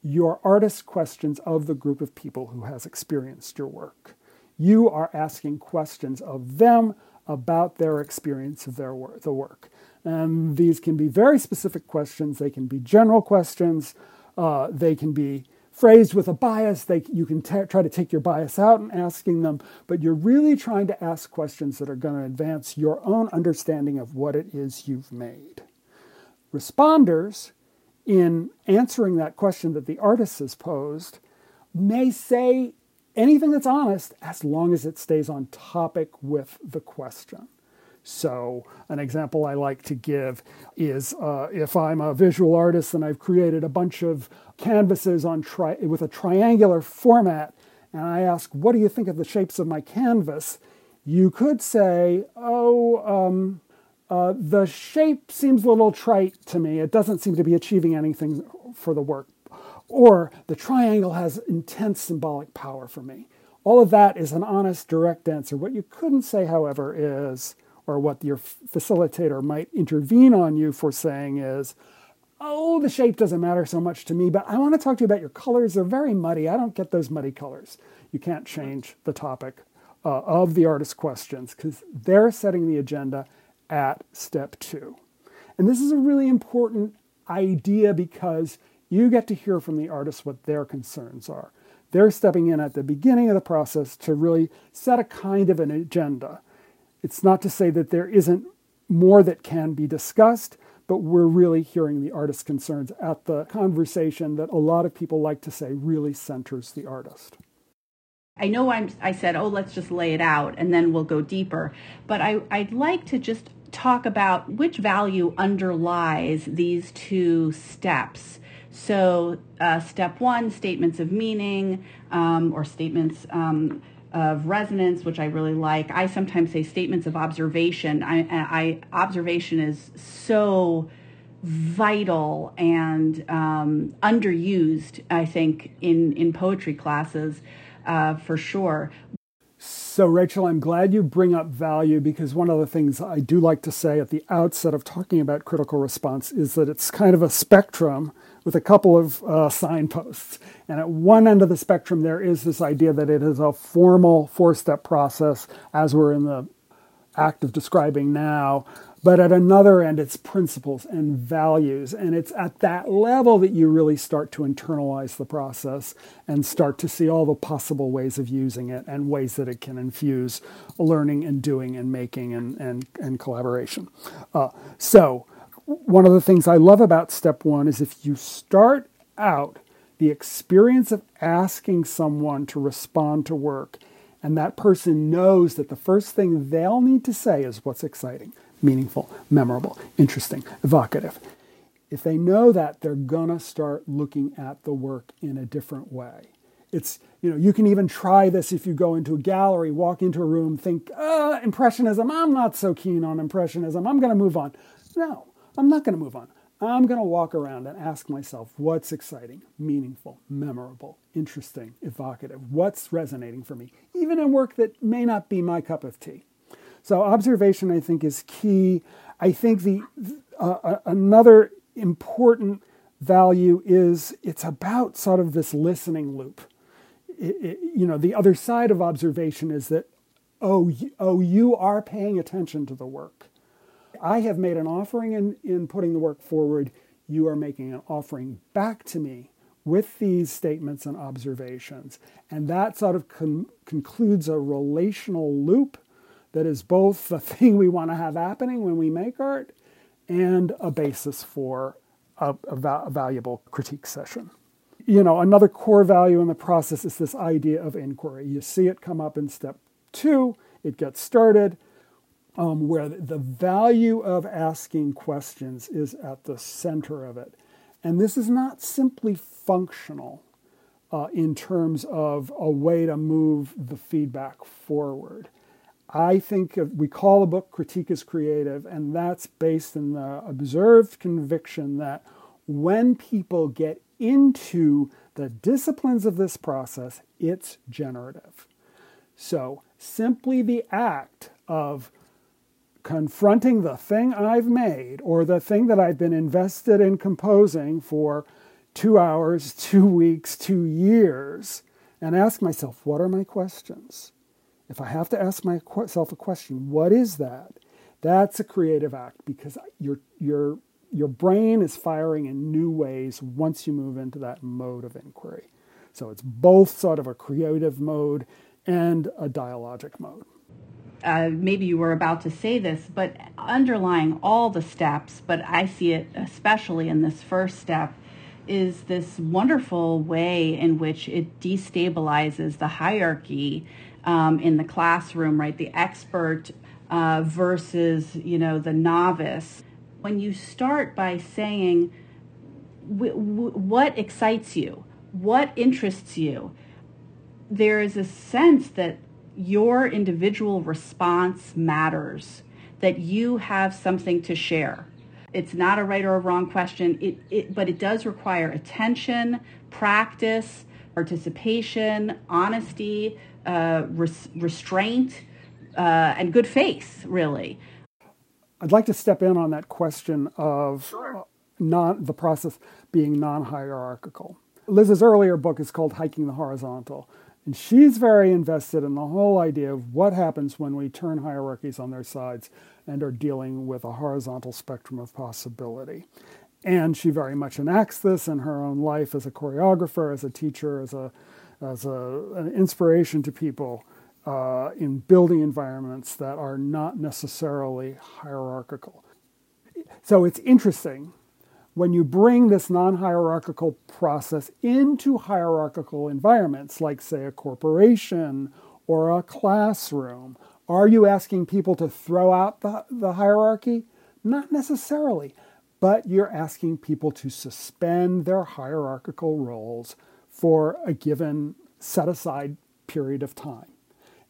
your artist questions of the group of people who has experienced your work. You are asking questions of them about their experience of their work, the work. And these can be very specific questions. They can be general questions. Uh, they can be phrased with a bias, they, you can t- try to take your bias out in asking them, but you're really trying to ask questions that are going to advance your own understanding of what it is you've made. Responders, in answering that question that the artist has posed, may say anything that's honest as long as it stays on topic with the question. So, an example I like to give is uh, if I'm a visual artist and I've created a bunch of canvases on tri- with a triangular format, and I ask, What do you think of the shapes of my canvas? You could say, Oh, um, uh, the shape seems a little trite to me. It doesn't seem to be achieving anything for the work. Or the triangle has intense symbolic power for me. All of that is an honest, direct answer. What you couldn't say, however, is, or what your facilitator might intervene on you for saying is, oh, the shape doesn't matter so much to me, but I want to talk to you about your colors. They're very muddy. I don't get those muddy colors. You can't change the topic uh, of the artist's questions because they're setting the agenda at step two. And this is a really important idea because you get to hear from the artist what their concerns are. They're stepping in at the beginning of the process to really set a kind of an agenda. It's not to say that there isn't more that can be discussed, but we're really hearing the artist's concerns at the conversation that a lot of people like to say really centers the artist. I know I'm, I said, oh, let's just lay it out and then we'll go deeper. But I, I'd like to just talk about which value underlies these two steps. So, uh, step one, statements of meaning um, or statements um, of resonance, which I really like. I sometimes say statements of observation. I, I observation is so vital and um, underused. I think in in poetry classes, uh, for sure. So, Rachel, I'm glad you bring up value because one of the things I do like to say at the outset of talking about critical response is that it's kind of a spectrum with a couple of uh, signposts. And at one end of the spectrum, there is this idea that it is a formal four step process, as we're in the act of describing now, but at another end, it's principles and values. And it's at that level that you really start to internalize the process and start to see all the possible ways of using it and ways that it can infuse learning and doing and making and, and, and collaboration. Uh, so, one of the things I love about step one is if you start out the experience of asking someone to respond to work, and that person knows that the first thing they'll need to say is what's exciting meaningful, memorable, interesting, evocative. If they know that, they're to start looking at the work in a different way. It's, you know, you can even try this if you go into a gallery, walk into a room, think, uh, Impressionism, I'm not so keen on Impressionism, I'm to move on. No, I'm not going to move on. I'm going to walk around and ask myself what's exciting, meaningful, memorable, interesting, evocative, what's resonating for me, even in work that may not be my cup of tea. So observation, I think, is key. I think the uh, another important value is it's about sort of this listening loop. It, it, you know, the other side of observation is that oh, oh, you are paying attention to the work. I have made an offering in, in putting the work forward. You are making an offering back to me with these statements and observations. And that sort of con- concludes a relational loop that is both the thing we want to have happening when we make art and a basis for a, a, va- a valuable critique session. You know, another core value in the process is this idea of inquiry. You see it come up in step two, it gets started, um, where the value of asking questions is at the center of it. And this is not simply functional uh, in terms of a way to move the feedback forward. I think of, we call the book Critique is Creative, and that's based in the observed conviction that when people get into the disciplines of this process, it's generative. So, simply the act of confronting the thing I've made or the thing that I've been invested in composing for two hours, two weeks, two years, and ask myself, what are my questions? If I have to ask myself a question, what is that? That's a creative act because your your your brain is firing in new ways once you move into that mode of inquiry. So it's both sort of a creative mode and a dialogic mode. Uh, maybe you were about to say this, but underlying all the steps, but I see it especially in this first step, is this wonderful way in which it destabilizes the hierarchy um, in the classroom, right? The expert uh, versus, you know, the novice. When you start by saying, w- w- what excites you? What interests you? There is a sense that your individual response matters, that you have something to share. It's not a right or a wrong question, it, it, but it does require attention, practice, participation, honesty, uh, res- restraint, uh, and good faith, really. I'd like to step in on that question of sure. non, the process being non hierarchical. Liz's earlier book is called Hiking the Horizontal. And she's very invested in the whole idea of what happens when we turn hierarchies on their sides and are dealing with a horizontal spectrum of possibility. And she very much enacts this in her own life as a choreographer, as a teacher, as a as a, an inspiration to people uh, in building environments that are not necessarily hierarchical. So it's interesting when you bring this non hierarchical process into hierarchical environments, like, say, a corporation or a classroom, are you asking people to throw out the, the hierarchy? Not necessarily, but you're asking people to suspend their hierarchical roles for a given set aside period of time.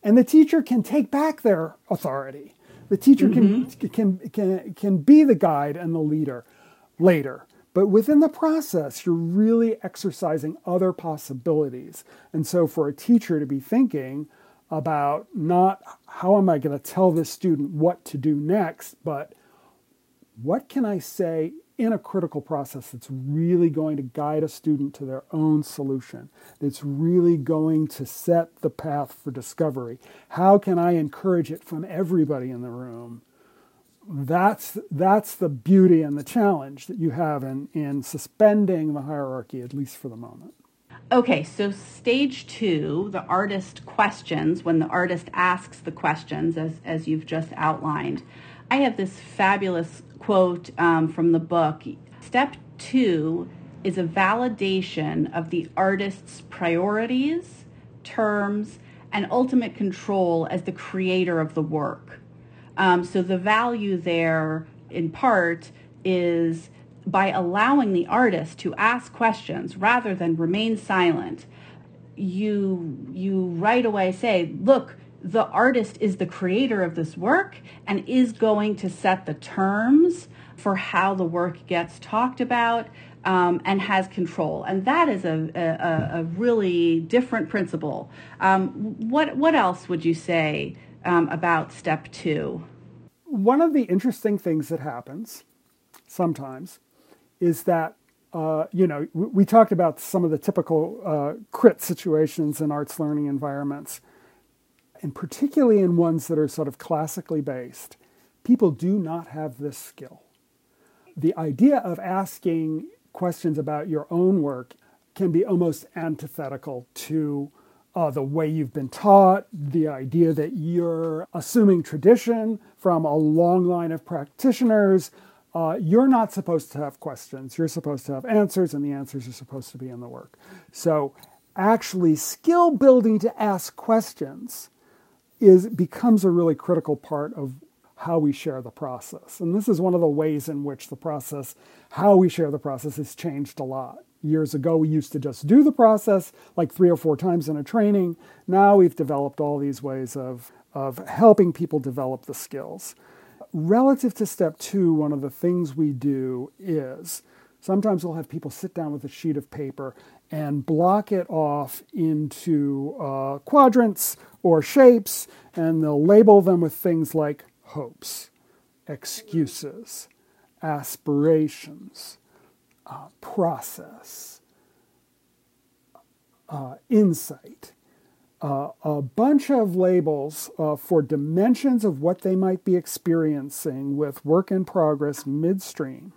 And the teacher can take back their authority. The teacher mm-hmm. can, can, can, can be the guide and the leader later. But within the process, you're really exercising other possibilities. And so, for a teacher to be thinking about not how am I going to tell this student what to do next, but what can I say in a critical process that's really going to guide a student to their own solution, that's really going to set the path for discovery? How can I encourage it from everybody in the room? That's that's the beauty and the challenge that you have in in suspending the hierarchy at least for the moment. Okay so stage two the artist questions when the artist asks the questions as as you've just outlined i have this fabulous quote um, from the book. Step two is a validation of the artist's priorities terms and ultimate control as the creator of the work um, so the value there, in part, is by allowing the artist to ask questions rather than remain silent. You you right away say, look, the artist is the creator of this work and is going to set the terms for how the work gets talked about um, and has control. And that is a, a, a really different principle. Um, what, what else would you say um, about step two? One of the interesting things that happens sometimes is that, uh, you know, we, we, talked about some of the typical uh, crit situations in arts learning environments, and particularly in ones that are sort of classically based. People do not have this skill. The idea of asking questions about your own work can be almost antithetical to uh, the way you've been taught, the idea that you're assuming tradition from a long line of practitioners. Uh, you're not supposed to have questions. You're supposed to have answers, and the answers are supposed to be in the work. So, actually, skill building to ask questions is becomes a really critical part of how we share the process. And this is one of the ways in which the process, how we share the process, has changed a lot. Years ago, we used to just do the process like three or four times in a training. Now we've developed all these ways of, of helping people develop the skills. Relative to step two, one of the things we do is sometimes we'll have people sit down with a sheet of paper and block it off into uh, quadrants or shapes, and they'll label them with things like hopes, excuses, aspirations, uh, process, uh, insight, uh, a bunch of labels uh, for dimensions of what they might be experiencing with work in progress midstream,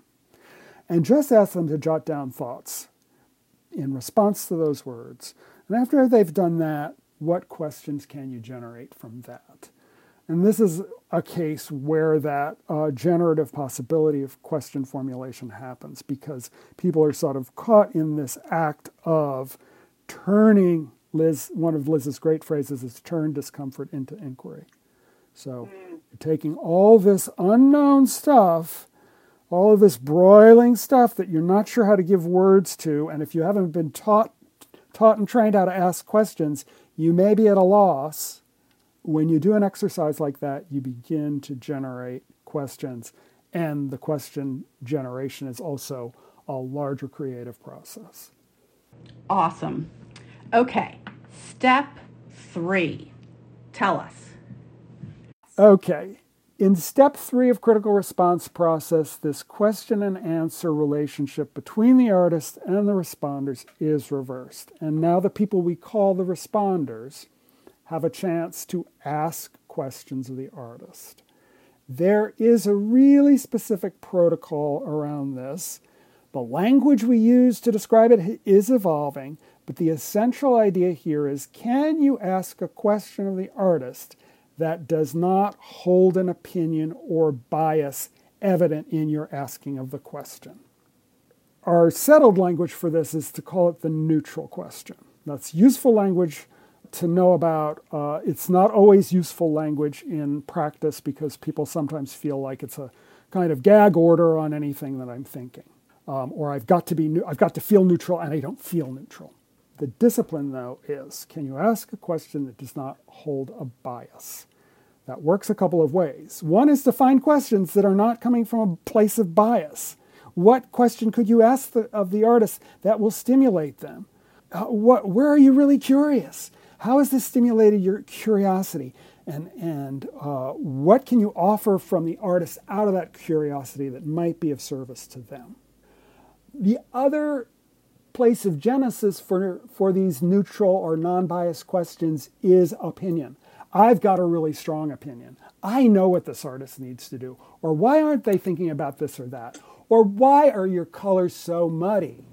and just ask them to jot down thoughts in response to those words. And after they've done that, what questions can you generate from that? And this is a case where that uh, generative possibility of question formulation happens because people are sort of caught in this act of turning Liz, one of Liz's great phrases is turn discomfort into inquiry. So you're taking all this unknown stuff, all of this broiling stuff that you're not sure how to give words to, and if you haven't been taught taught and trained how to ask questions, you may be at a loss when you do an exercise like that, you begin to generate questions. And the question generation is also a larger creative process. Awesome. Okay, step three. Tell us. Okay, in step three of critical response process, this question and answer relationship between the artist and the responders is reversed. And now the people we call the responders have a chance to ask questions of the artist. There is a really specific protocol around this. The language we use to describe it is evolving, but the essential idea here is can you ask a question of the artist that does not hold an opinion or bias evident in your asking of the question? Our settled language for this is to call it the neutral question. That's useful language to know about. Uh, it's not always useful language in practice because people sometimes feel like it's a kind of gag order on anything that I'm thinking, um, or I've got to be, I've got to feel neutral, and I don't feel neutral. The discipline, though, is can you ask a question that does not hold a bias? That works a couple of ways. One is to find questions that are not coming from a place of bias. What question could you ask the, of the artist that will stimulate them? Uh, what, where are you really curious? How has this stimulated your curiosity? And, and uh, what can you offer from the artist out of that curiosity that might be of service to them? The other place of genesis for, for these neutral or non biased questions is opinion. I've got a really strong opinion. I know what this artist needs to do. Or why aren't they thinking about this or that? Or why are your colors so muddy?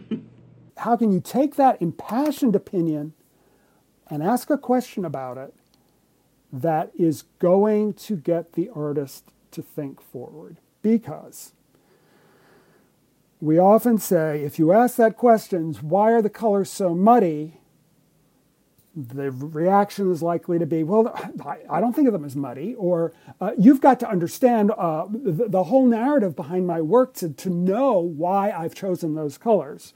How can you take that impassioned opinion and ask a question about it that is going to get the artist to think forward. Because we often say, if you ask that question, why are the colors so muddy? The reaction is likely to be, well, I don't think of them as muddy, or uh, you've got to understand uh, the, the, whole narrative behind my work to, to know why I've chosen those colors.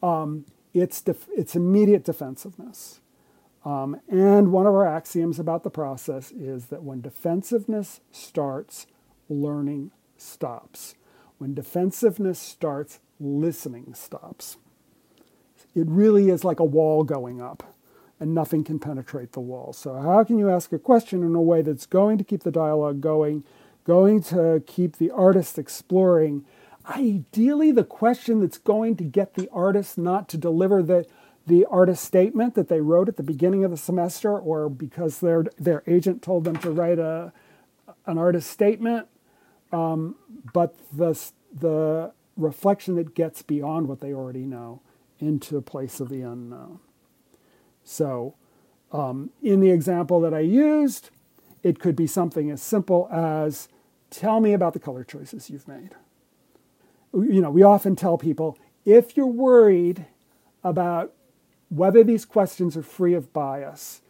Um, it's, def- it's immediate defensiveness. Um, and one of our axioms about the process is that when defensiveness starts, learning stops. When defensiveness starts, listening stops. It really is like a wall going up, and nothing can penetrate the wall. So, how can you ask a question in a way that's going to keep the dialogue going, going to keep the artist exploring? Ideally, the question that's going to get the artist not to deliver the the artist statement that they wrote at the beginning of the semester, or because their their agent told them to write a an artist statement, um, but the the reflection that gets beyond what they already know into a place of the unknown. So, um, in the example that I used, it could be something as simple as, "Tell me about the color choices you've made." You know, we often tell people if you're worried about whether these questions are free of bias,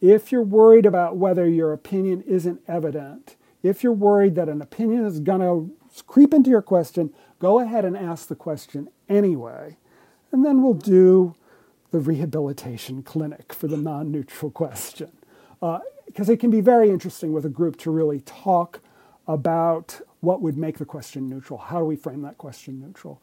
if you're worried about whether your opinion isn't evident, if you're worried that an opinion is going to creep into your question, go ahead and ask the question anyway. And then we'll do the rehabilitation clinic for the non neutral question. Because uh, it can be very interesting with a group to really talk about what would make the question neutral. How do we frame that question neutral?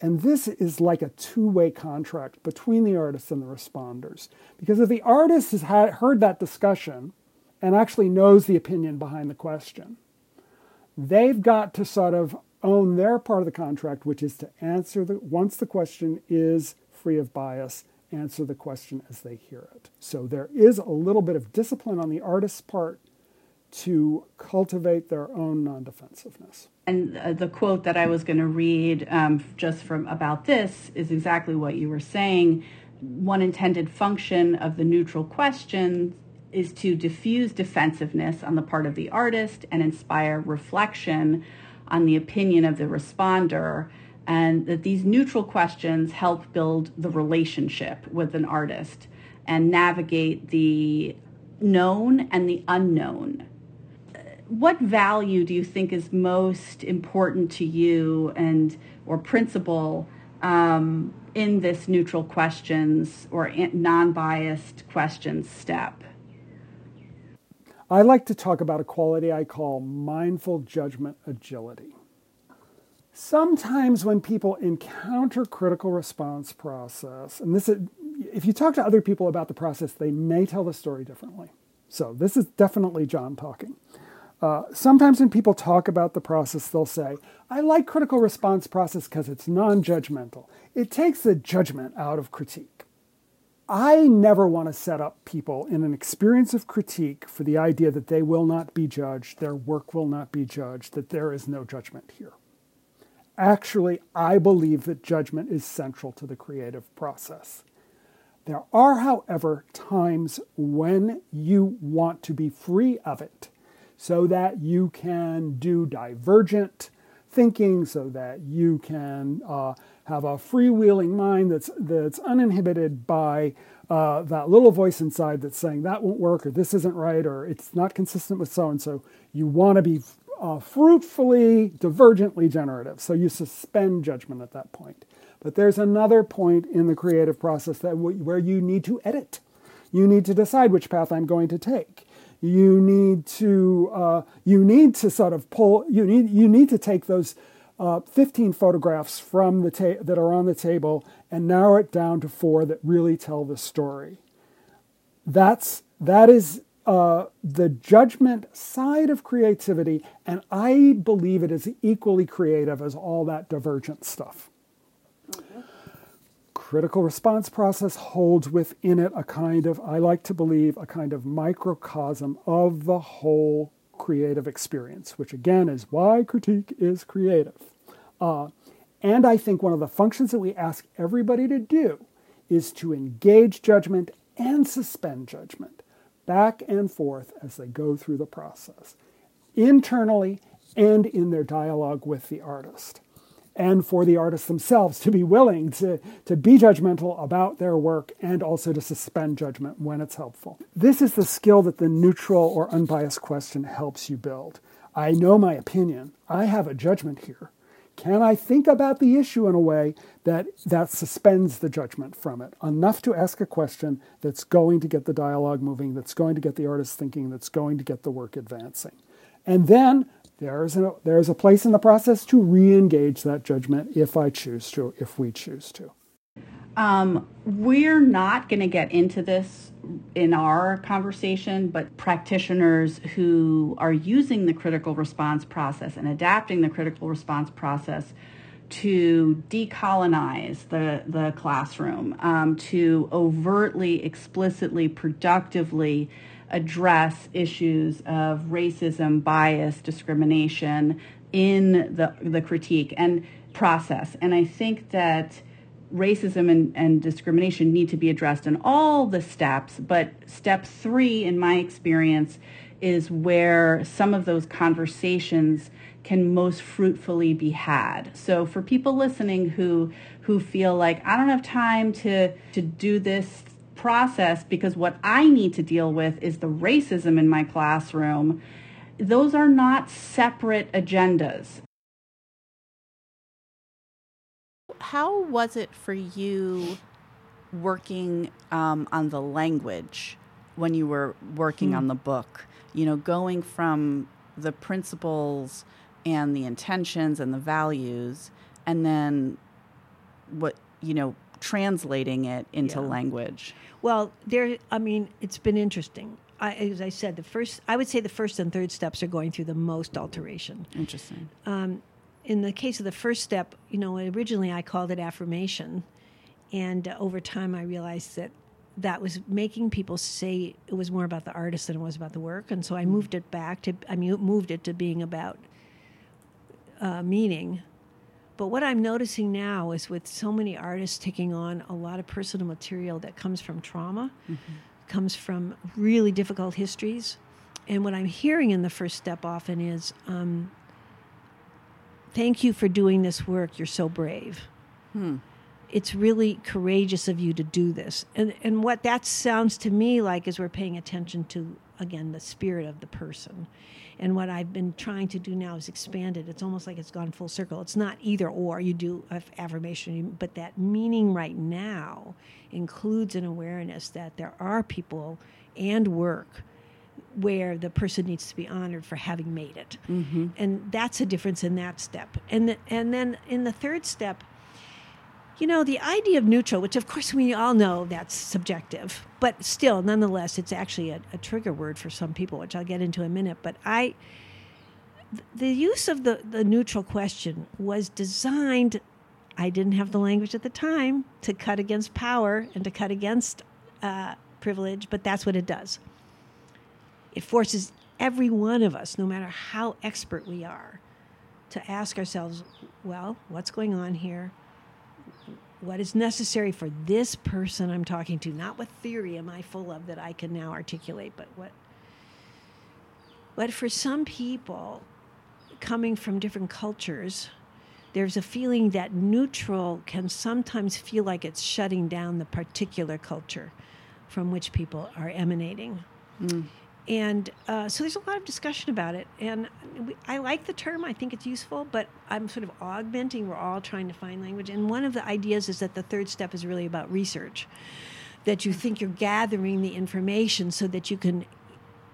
And this is like a two way contract between the artists and the responders. Because if the artist has had, heard that discussion and actually knows the opinion behind the question, they've got to sort of own their part of the contract, which is to answer the, once the question is free of bias, answer the question as they hear it. So there is a little bit of discipline on the artist's part to cultivate their own non defensiveness. And uh, the quote that I was going to read um, just from about this is exactly what you were saying. One intended function of the neutral question is to diffuse defensiveness on the part of the artist and inspire reflection on the opinion of the responder and that these neutral questions help build the relationship with an artist and navigate the known and the unknown. What value do you think is most important to you and or principle um, in this neutral questions or non-biased questions step? I like to talk about a quality I call mindful judgment agility. Sometimes when people encounter critical response process, and this is, if you talk to other people about the process, they may tell the story differently. So this is definitely John talking. Uh, sometimes when people talk about the process, they'll say, I like critical response process because it's non judgmental. It takes the judgment out of critique. I never want to set up people in an experience of critique for the idea that they will not be judged, their work will not be judged, that there is no judgment here. Actually, I believe that judgment is central to the creative process. There are, however, times when you want to be free of it so that you can do divergent thinking, so that you can uh, have a freewheeling mind that's, that's uninhibited by uh, that little voice inside that's saying that won't work or this isn't right or it's not consistent with so and so. You want to be uh, fruitfully, divergently generative. So you suspend judgment at that point. But there's another point in the creative process that w- where you need to edit. You need to decide which path I'm going to take. You need to uh, you need to sort of pull. You need you need to take those uh, 15 photographs from the ta- that are on the table and narrow it down to four that really tell the story. That's that is uh, the judgment side of creativity, and I believe it is equally creative as all that divergent stuff. Mm-hmm. Critical response process holds within it a kind of, I like to believe, a kind of microcosm of the whole creative experience, which again is why critique is creative. Uh, and I think one of the functions that we ask everybody to do is to engage judgment and suspend judgment back and forth as they go through the process, internally and in their dialogue with the artist. And for the artists themselves to be willing to, to be judgmental about their work and also to suspend judgment when it's helpful. This is the skill that the neutral or unbiased question helps you build. I know my opinion. I have a judgment here. Can I think about the issue in a way that, that suspends the judgment from it? Enough to ask a question that's going to get the dialogue moving, that's going to get the artist thinking, that's going to get the work advancing. And then there's a, there's a place in the process to re engage that judgment if I choose to, if we choose to. Um, we're not going to get into this in our conversation, but practitioners who are using the critical response process and adapting the critical response process to decolonize the, the classroom, um, to overtly, explicitly, productively address issues of racism, bias, discrimination in the, the critique and process. And I think that racism and, and discrimination need to be addressed in all the steps, but step three, in my experience, is where some of those conversations can most fruitfully be had. So for people listening who who feel like I don't have time to to do this process because what I need to deal with is the racism in my classroom, those are not separate agendas. how was it for you working um, on the language when you were working hmm. on the book? You know, going from the principles and the intentions and the values, and then what, you know, translating it into yeah. language. Well, there, I mean, it's been interesting. I, as I said, the first, I would say the first and third steps are going through the most alteration. Interesting. Um, in the case of the first step, you know, originally I called it affirmation, and uh, over time I realized that that was making people say it was more about the artist than it was about the work, and so I moved it back to I mean, moved it to being about uh, meaning. But what I'm noticing now is with so many artists taking on a lot of personal material that comes from trauma, mm-hmm. comes from really difficult histories, and what I'm hearing in the first step often is, um, "Thank you for doing this work. You're so brave." Hmm it's really courageous of you to do this. And and what that sounds to me like is we're paying attention to again the spirit of the person. And what I've been trying to do now is expand it. It's almost like it's gone full circle. It's not either or. You do affirmation, but that meaning right now includes an awareness that there are people and work where the person needs to be honored for having made it. Mm-hmm. And that's a difference in that step. And the, and then in the third step, you know, the idea of neutral, which of course we all know that's subjective, but still, nonetheless, it's actually a, a trigger word for some people, which I'll get into in a minute. But I, the use of the, the neutral question was designed, I didn't have the language at the time, to cut against power and to cut against uh, privilege, but that's what it does. It forces every one of us, no matter how expert we are, to ask ourselves, well, what's going on here? What is necessary for this person I'm talking to, not what theory am I full of that I can now articulate, but what. But for some people coming from different cultures, there's a feeling that neutral can sometimes feel like it's shutting down the particular culture from which people are emanating. Mm. And uh, so there's a lot of discussion about it. And I like the term, I think it's useful, but I'm sort of augmenting. We're all trying to find language. And one of the ideas is that the third step is really about research, that you think you're gathering the information so that you can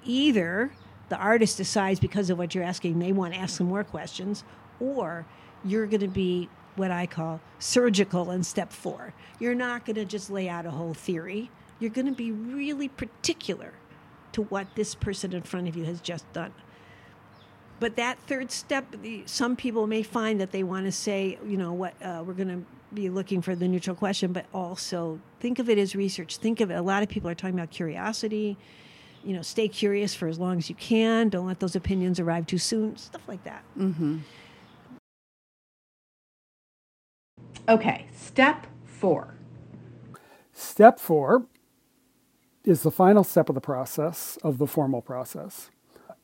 either the artist decides because of what you're asking, they want to ask some more questions, or you're going to be what I call surgical in step four. You're not going to just lay out a whole theory. You're going to be really particular to what this person in front of you has just done. But that third step, the, some people may find that they want to say, you know, what uh, we're going to be looking for the neutral question, but also think of it as research. Think of it. A lot of people are talking about curiosity. You know, stay curious for as long as you can. Don't let those opinions arrive too soon. Stuff like that. Mm-hmm. Okay, step four. Step four is the final step of the process, of the formal process.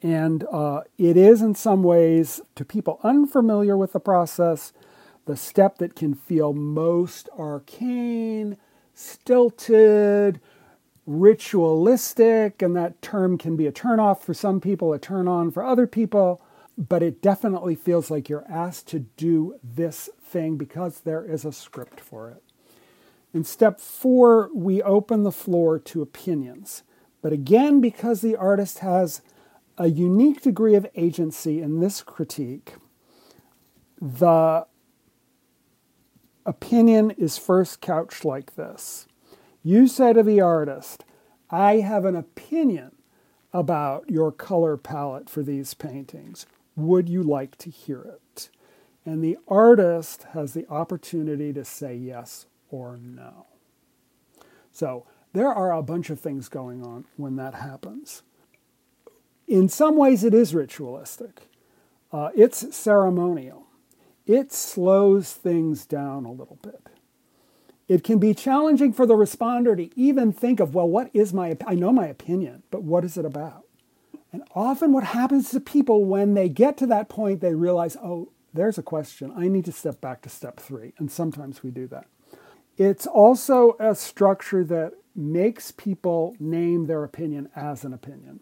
And uh, it is, in some ways, to people unfamiliar with the process, the step that can feel most arcane, stilted, ritualistic, and that term can be a turnoff for some people, a turn on for other people. But it definitely feels like you're asked to do this thing because there is a script for it. In step four, we open the floor to opinions. But again, because the artist has a unique degree of agency in this critique, the opinion is first couched like this You say to the artist, I have an opinion about your color palette for these paintings. Would you like to hear it? And the artist has the opportunity to say yes or no. So there are a bunch of things going on when that happens. In some ways, it is ritualistic, uh, it's ceremonial. It slows things down a little bit. It can be challenging for the responder to even think of, well, what is my, I know my opinion, but what is it about? And often what happens to people when they get to that point, they realize, oh, there's a question. I need to step back to step three. And sometimes we do that. It's also a structure that makes people name their opinion as an opinion.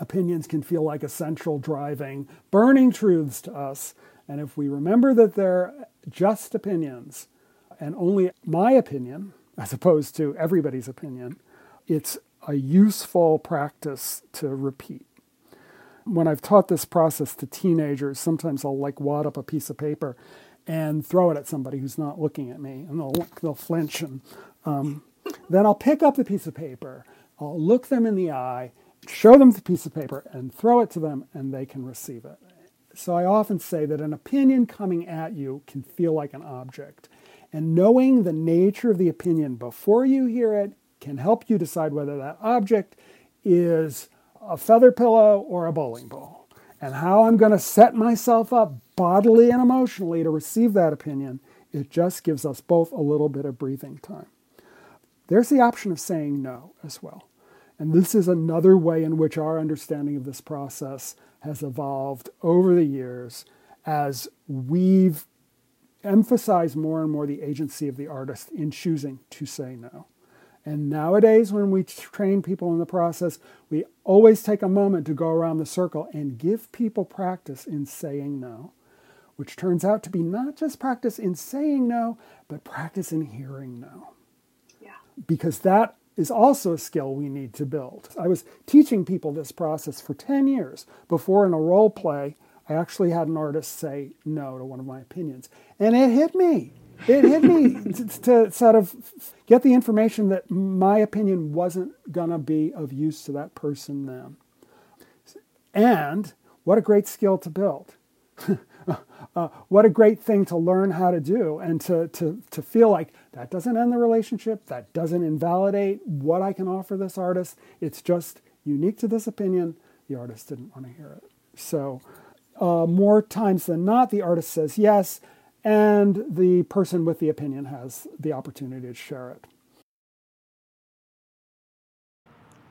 Opinions can feel like essential driving, burning truths to us. And if we remember that they're just opinions and only my opinion, as opposed to everybody's opinion, it's a useful practice to repeat. When I've taught this process to teenagers, sometimes I'll like wad up a piece of paper and throw it at somebody who's not looking at me, and they'll they'll flinch, and um, then I'll pick up the piece of paper, I'll look them in the eye, show them the piece of paper, and throw it to them, and they can receive it. So I often say that an opinion coming at you can feel like an object, and knowing the nature of the opinion before you hear it can help you decide whether that object is a feather pillow or a bowling ball. And how I'm going to set myself up bodily and emotionally to receive that opinion, it just gives us both a little bit of breathing time. There's the option of saying no as well. And this is another way in which our understanding of this process has evolved over the years as we've emphasized more and more the agency of the artist in choosing to say no. And nowadays, when we train people in the process, we always take a moment to go around the circle and give people practice in saying no, which turns out to be not just practice in saying no, but practice in hearing no. Yeah. Because that is also a skill we need to build. I was teaching people this process for 10 years before in a role play, I actually had an artist say no to one of my opinions. And it hit me. It hit me to, to, sort of get the information that my opinion wasn't going to be of use to that person then. And what a great skill to build. uh, what a great thing to learn how to do and to, to, to feel like that doesn't end the relationship, that doesn't invalidate what I can offer this artist. It's just unique to this opinion. The artist didn't want to hear it. So, uh, more times than not, the artist says yes, and the person with the opinion has the opportunity to share it.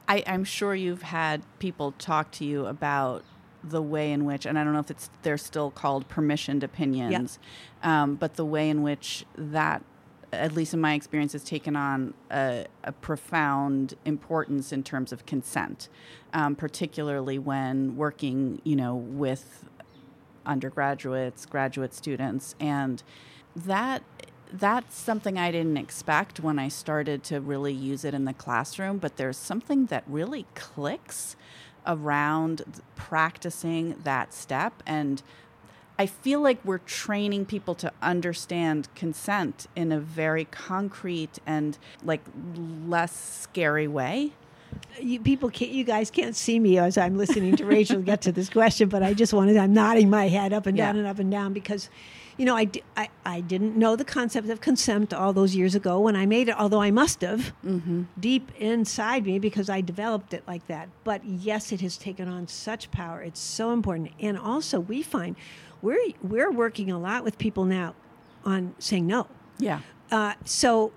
I, am sure you've had people talk to you about the way in which, and I don't know if it's they're still called permissioned opinions, um, but the way in which that, at least in my experience, has taken on a, a profound importance in terms of consent, um, particularly when working, you know, with undergraduates, graduate students, and that that's something I didn't expect when I started to really use it in the classroom, but there's something that really clicks around practicing that step and I feel like we're training people to understand consent in a very concrete and like less scary way. You people can't, you guys can't see me as I'm listening to Rachel get to this question, but I just wanted, I'm nodding my head up and down yeah. and up and down because you know, I, I, I didn't know the concept of consent all those years ago when I made it, although I must have mm-hmm. deep inside me because I developed it like that. But yes, it has taken on such power. It's so important. And also, we find we're, we're working a lot with people now on saying no. Yeah. Uh, so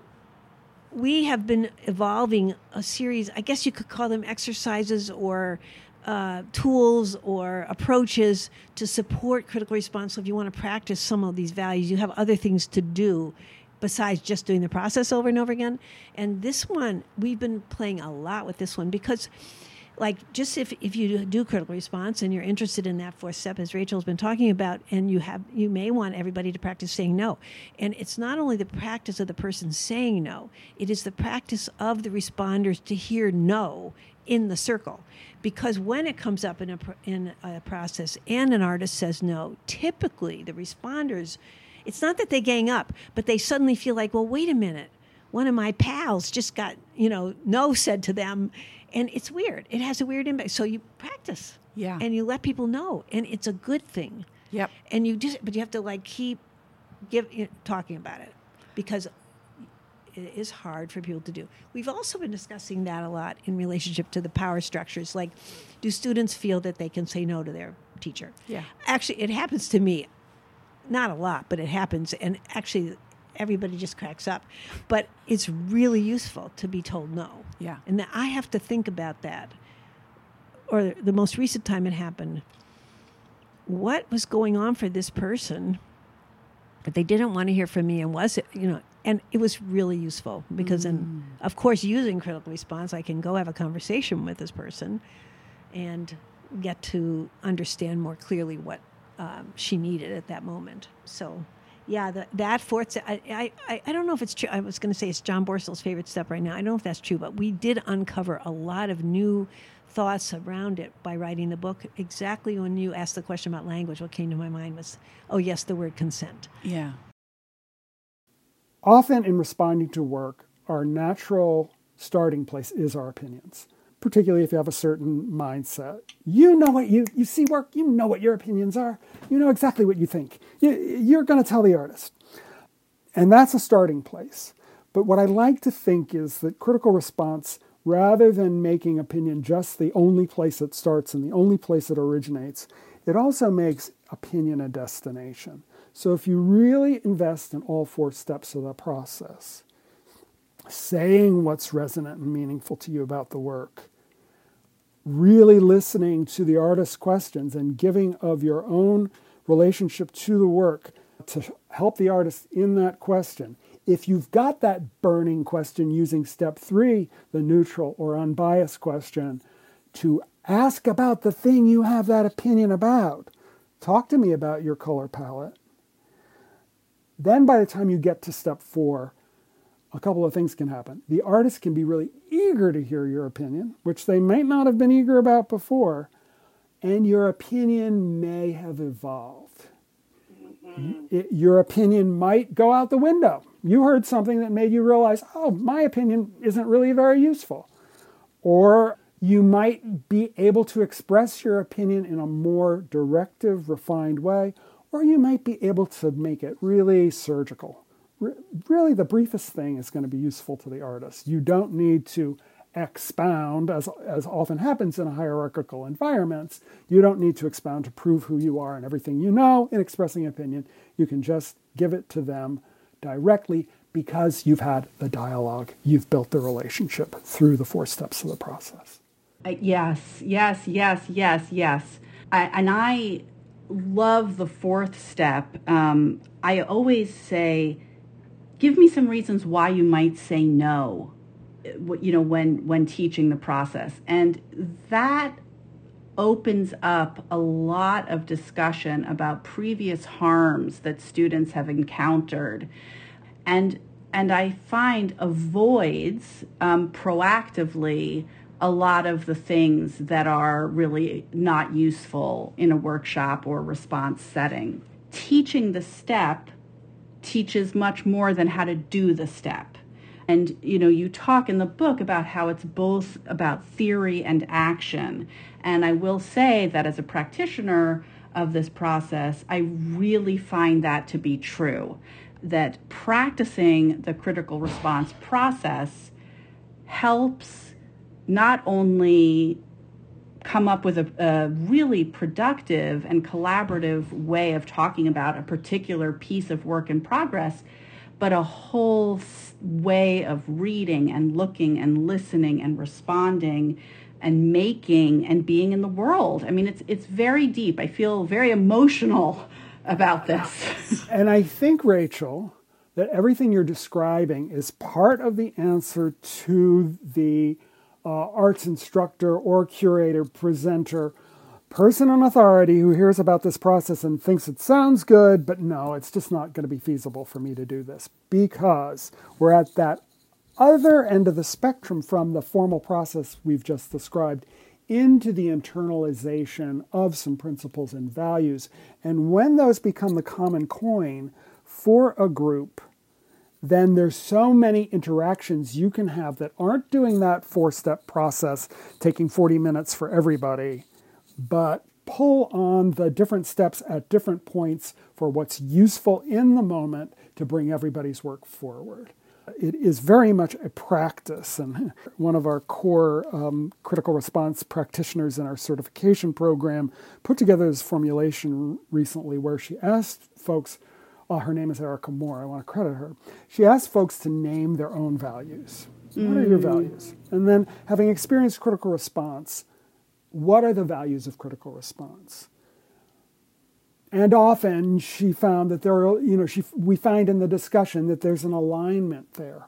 we have been evolving a series, I guess you could call them exercises or uh, tools or approaches to support critical response. So if you want to practice some of these values, you have other things to do besides just doing the process over and over again. And this one, we've been playing a lot with this one because like just if, if you do critical response and you're interested in that fourth step as rachel's been talking about and you have you may want everybody to practice saying no and it's not only the practice of the person saying no it is the practice of the responders to hear no in the circle because when it comes up in a, in a process and an artist says no typically the responders it's not that they gang up but they suddenly feel like well wait a minute. One of my pals just got you know no said to them. And it's weird. It has a weird impact. So you practice yeah. and you let people know and it's a good thing. Yep. And you just but you have to like keep give you know, talking about it. Because it is hard for people to do. We've also been discussing that a lot in relationship to the power structures. Like, do students feel that they can say no to their teacher? Yeah. Actually, it happens to me. Not a lot, but it happens. And actually, everybody just cracks up. But it's really useful to be told no. Yeah. And I have to think about that. Or the most recent time it happened, what was going on for this person? But they didn't want to hear from me, and was it, you know, and it was really useful because mm. in of course using critical response i can go have a conversation with this person and get to understand more clearly what um, she needed at that moment. So yeah the, that fourth I, I, I don't know if it's true i was going to say it's John Borstel's favorite step right now. I don't know if that's true but we did uncover a lot of new thoughts around it by writing the book exactly when you asked the question about language. What came to my mind was oh yes the word consent. Yeah Often in responding to work, our natural starting place is our opinions, particularly if you have a certain mindset. You know what you, you see work, you know what your opinions are, you know exactly what you think. You, you're going to tell the artist. And that's a starting place. But what I like to think is that critical response, rather than making opinion just the only place it starts and the only place it originates, it also makes opinion a destination. So if you really invest in all four steps of the process, saying what's resonant and meaningful to you about the work, really listening to the artist's questions and giving of your own relationship to the work to help the artist in that question. If you've got that burning question using step three, the neutral or unbiased question, to ask about the thing you have that opinion about. Talk to me about your color palette. Then, by the time you get to step four, a couple of things can happen. The artist can be really eager to hear your opinion, which they might not have been eager about before, and your opinion may have evolved. Mm-hmm. It, your opinion might go out the window. You heard something that made you realize, oh, my opinion isn't really very useful. Or you might be able to express your opinion in a more directive, refined way, or you might be able to make it really surgical really the briefest thing is going to be useful to the artist. You don't need to expound, as, as often happens in hierarchical environments, you don't need to expound to prove who you are and everything you know in expressing opinion. You can just give it to them directly because you've had the dialogue, you've built the relationship through the four steps of the process. Uh, yes, yes, yes, yes, yes. I, and I love the fourth step. Um, I always say, give me some reasons why you might say no you know when when teaching the process and that opens up a lot of discussion about previous harms that students have encountered and and i find avoids um, proactively a lot of the things that are really not useful in a workshop or response setting teaching the step teaches much more than how to do the step. And you know, you talk in the book about how it's both about theory and action. And I will say that as a practitioner of this process, I really find that to be true. That practicing the critical response process helps not only come up with a, a, really productive and collaborative way of talking about a particular piece of work in progress, but a whole way of reading and looking and listening and responding and making and being in the world. I mean, it's it's very deep. I feel very emotional about this. and I think Rachel that everything you're describing is part of the answer to the uh, arts instructor or curator, presenter, person in authority who hears about this process and thinks it sounds good, but no, it's just not going to be feasible for me to do this because we're at that other end of the spectrum from the formal process we've just described into the internalization of some principles and values. And when those become the common coin for a group, then there's so many interactions you can have that aren't doing that four step process, taking 40 minutes for everybody, but pull on the different steps at different points for what's useful in the moment to bring everybody's work forward. It is very much a practice, and one of our core um, critical response practitioners in our certification program put together this formulation recently where she asked folks uh, her name is Erika Moore. I want to credit her. She asked folks to name their own values. Mm. What are your mm. values? And then, having experienced critical response, what are the values of critical response? And often she found that there are, you know, she, we find in the discussion that there's an alignment there.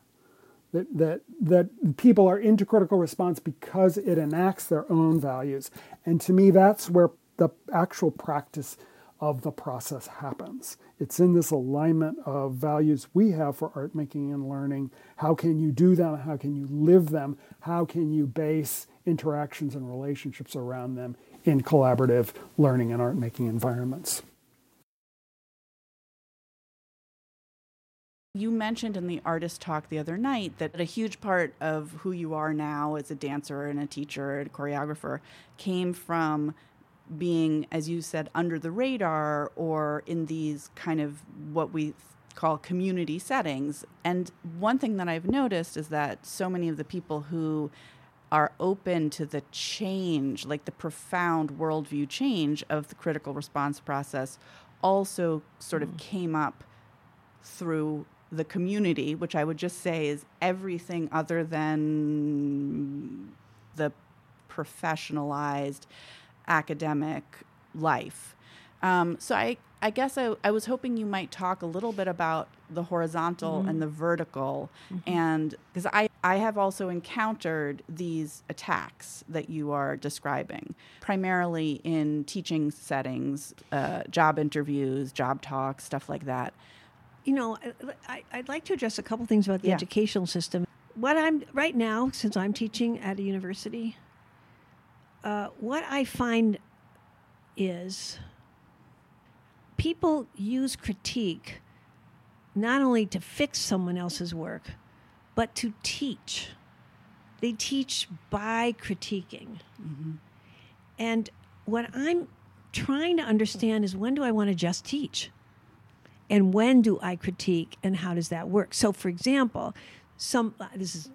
That, that, that people are into critical response because it enacts their own values. And to me, that's where the actual practice of the process happens. It's in this alignment of values we have for art making and learning. How can you do them? How can you live them? How can you base interactions and relationships around them in collaborative learning and art making environments? You mentioned in the artist talk the other night that a huge part of who you are now as a dancer and a teacher and a choreographer came from being, as you said, under the radar or in these kind of what we call community settings. And one thing that I've noticed is that so many of the people who are open to the change, like the profound worldview change of the critical response process, also sort of mm. came up through the community, which I would just say is everything other than the professionalized academic life. Um, so I, I guess I, I was hoping you might talk a little bit about the horizontal mm-hmm. and the vertical, mm-hmm. and because I, I have also encountered these attacks that you are describing, primarily in teaching settings, uh, job interviews, job talks, stuff like that. You know, I, would like to address a couple things about the yeah. educational system. What I'm right now, since I'm teaching at a university, uh, what I find is people use critique not only to fix someone else's work, but to teach. They teach by critiquing. Mm-hmm. And what I'm trying to understand is when do I want to just teach? And when do I critique and how does that work? So, for example, some, uh, this is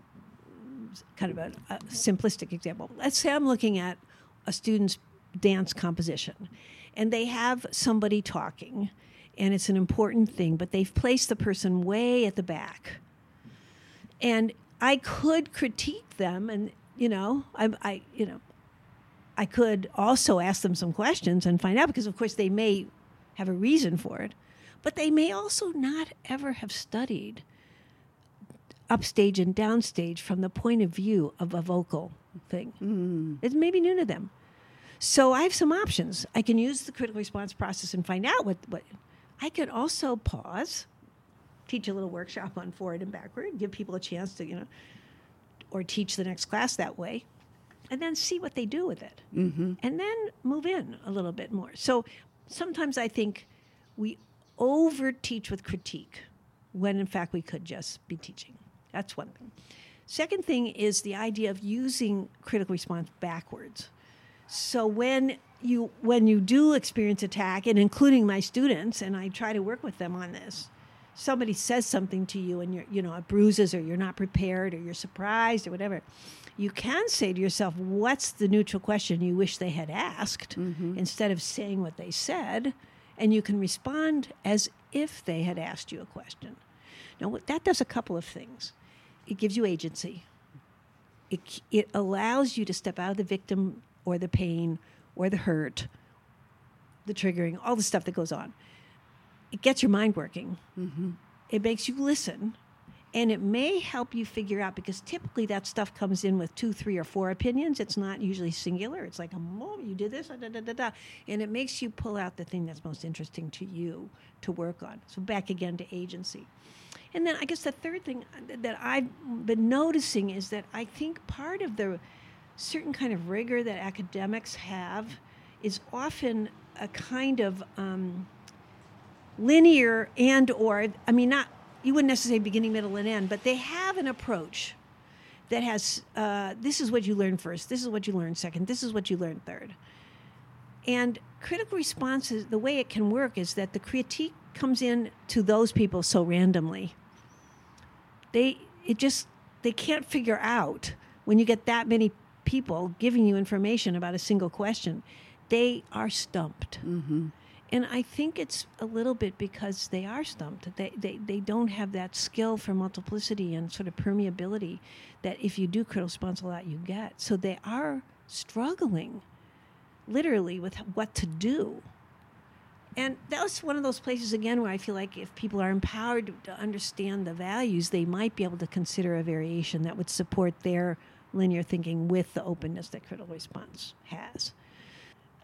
kind of a, a simplistic example. Let's say I'm looking at a student's dance composition and they have somebody talking and it's an important thing but they've placed the person way at the back and i could critique them and you know i, I you know i could also ask them some questions and find out because of course they may have a reason for it but they may also not ever have studied upstage and downstage from the point of view of a vocal thing mm. it may be new to them so I have some options. I can use the critical response process and find out what, what I could also pause, teach a little workshop on forward and backward, give people a chance to, you know, or teach the next class that way, and then see what they do with it. Mm-hmm. And then move in a little bit more. So sometimes I think we over teach with critique when in fact we could just be teaching. That's one thing. Second thing is the idea of using critical response backwards. So when you when you do experience attack, and including my students, and I try to work with them on this, somebody says something to you, and you're you know it bruises, or you're not prepared, or you're surprised, or whatever. You can say to yourself, "What's the neutral question you wish they had asked?" Mm-hmm. Instead of saying what they said, and you can respond as if they had asked you a question. Now, that does a couple of things. It gives you agency. It, it allows you to step out of the victim or the pain or the hurt, the triggering, all the stuff that goes on. It gets your mind working. Mm-hmm. It makes you listen. And it may help you figure out because typically that stuff comes in with two, three, or four opinions. It's not usually singular. It's like, a oh, you did this, da, da, da, da. And it makes you pull out the thing that's most interesting to you to work on. So back again to agency. And then I guess the third thing that I've been noticing is that I think part of the certain kind of rigor that academics have is often a kind of um, linear and or i mean not you wouldn't necessarily beginning middle and end but they have an approach that has uh, this is what you learn first this is what you learn second this is what you learn third. And critical responses the way it can work is that the critique comes in to those people so randomly they it just they can't figure out when you get that many people giving you information about a single question, they are stumped. Mm-hmm. And I think it's a little bit because they are stumped. They, they, they don't have that skill for multiplicity and sort of permeability that if you do critical response a lot, you get. So they are struggling literally with what to do. And that was one of those places, again, where I feel like if people are empowered to understand the values, they might be able to consider a variation that would support their linear thinking with the openness that critical response has.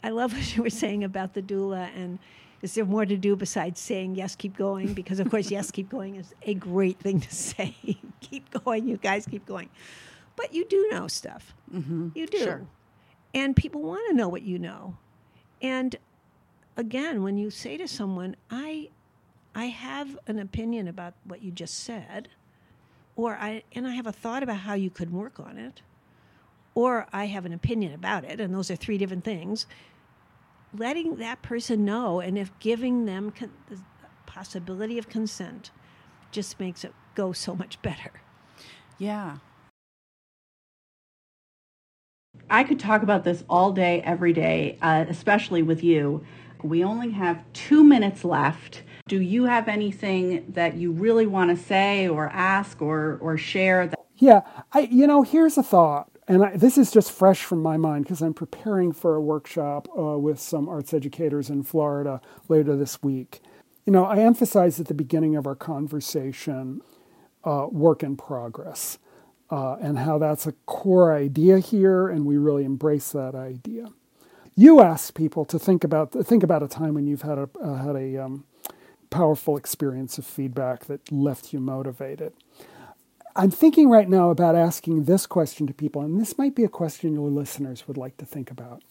I love what you were saying about the doula and is there more to do besides saying yes, keep going? Because of course, yes, keep going is a great thing to say. keep going, you guys, keep going. But you do know stuff. Mm-hmm. You do, sure. and people want to know what you know. And again, when you say to someone, "I, I have an opinion about what you just said," or I and I have a thought about how you could work on it, or I have an opinion about it, and those are three different things. Letting that person know, and if giving them con- possibility of consent just makes it go so much better. Yeah. I could talk about this all day, every day, uh, especially with you. We only have two minutes left. Do you have anything that you really want to say or ask or, or share? That- yeah, I, you know, here's a thought, and I, this is just fresh from my mind because I'm preparing for a workshop uh, with some arts educators in Florida later this week. You know, I emphasized at the beginning of our conversation uh, work in progress uh, and how that's a core idea here, and we really embrace that idea. You ask people to think about think about a time when you've had a uh, had a um, powerful experience of feedback that left you motivated. I'm thinking right now about asking this question to people, and this might be a question your listeners would like to think about.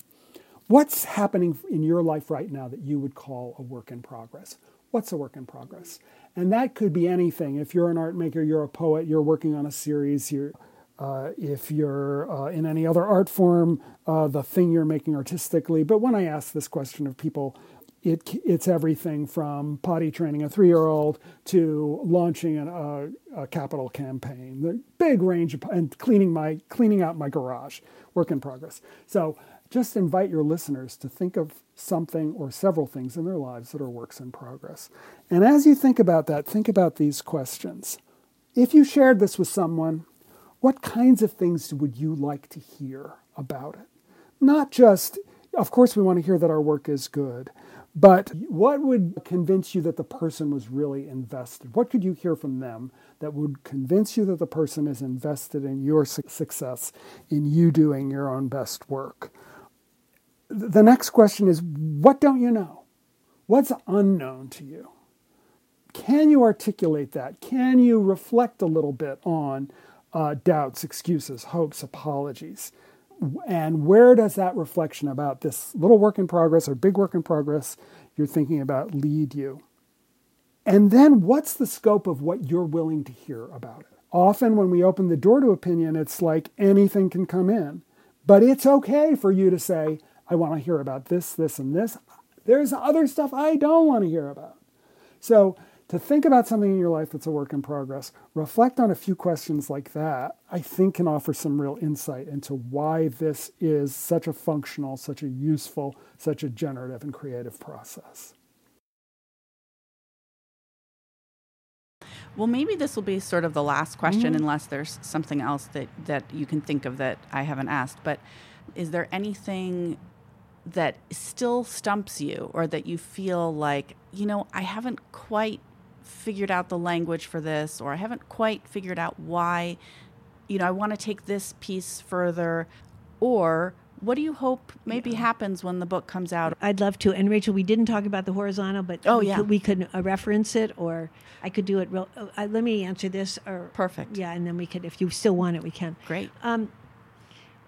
What's happening in your life right now that you would call a work in progress? What's a work in progress? And that could be anything. If you're an art maker, you're a poet, you're working on a series, you're, uh, if you're uh, in any other art form, uh, the thing you're making artistically. But when I ask this question of people, it, it's everything from potty training a three year old to launching an, uh, a capital campaign. The big range of, and cleaning my cleaning out my garage, work in progress. So just invite your listeners to think of something or several things in their lives that are works in progress. And as you think about that, think about these questions. If you shared this with someone, what kinds of things would you like to hear about it? Not just, of course, we want to hear that our work is good, but what would convince you that the person was really invested? What could you hear from them that would convince you that the person is invested in your success, in you doing your own best work? the next question is what don't you know? What's unknown to you? Can you articulate that? Can you reflect a little bit on uh, doubts, excuses, hopes, apologies? And where does that reflection about this little work in progress or big work in progress you're thinking about lead you? And then what's the scope of what you're willing to hear about it? Often, when we open the door to opinion, it's like anything can come in. But it's okay for you to say, I want to hear about this, this, and this. There's other stuff I don't want to hear about. So, to think about something in your life that's a work in progress, reflect on a few questions like that, I think can offer some real insight into why this is such a functional, such a useful, such a generative and creative process. Well, maybe this will be sort of the last question, mm-hmm. unless there's something else that, that you can think of that I haven't asked. But is there anything that still stumps you or that you feel like, you know, I haven't quite figured out the language for this or I haven't quite figured out why, you know, I want to take this piece further or what do you hope maybe yeah. happens when the book comes out? I'd love to. And Rachel, we didn't talk about the horizontal, but oh we yeah, could, we could uh, reference it, or I could do it. Real. Uh, let me answer this. Or perfect. Yeah, and then we could, if you still want it, we can. Great. Um,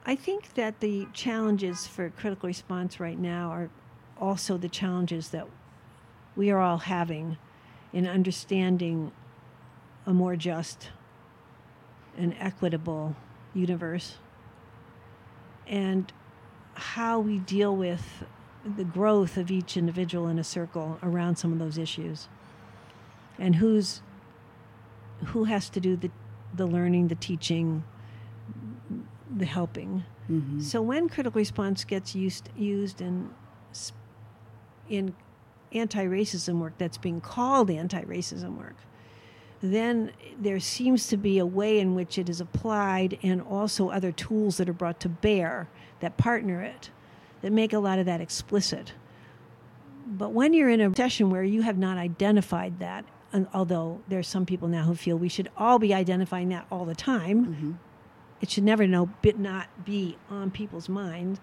I think that the challenges for critical response right now are also the challenges that we are all having in understanding a more just and equitable universe and how we deal with the growth of each individual in a circle around some of those issues and who's who has to do the the learning the teaching the helping. Mm-hmm. So when critical response gets used used in in anti-racism work that's being called anti-racism work, then there seems to be a way in which it is applied and also other tools that are brought to bear that partner it that make a lot of that explicit. But when you're in a session where you have not identified that, and although there's some people now who feel we should all be identifying that all the time, mm-hmm it should never know, but not be on people's mind.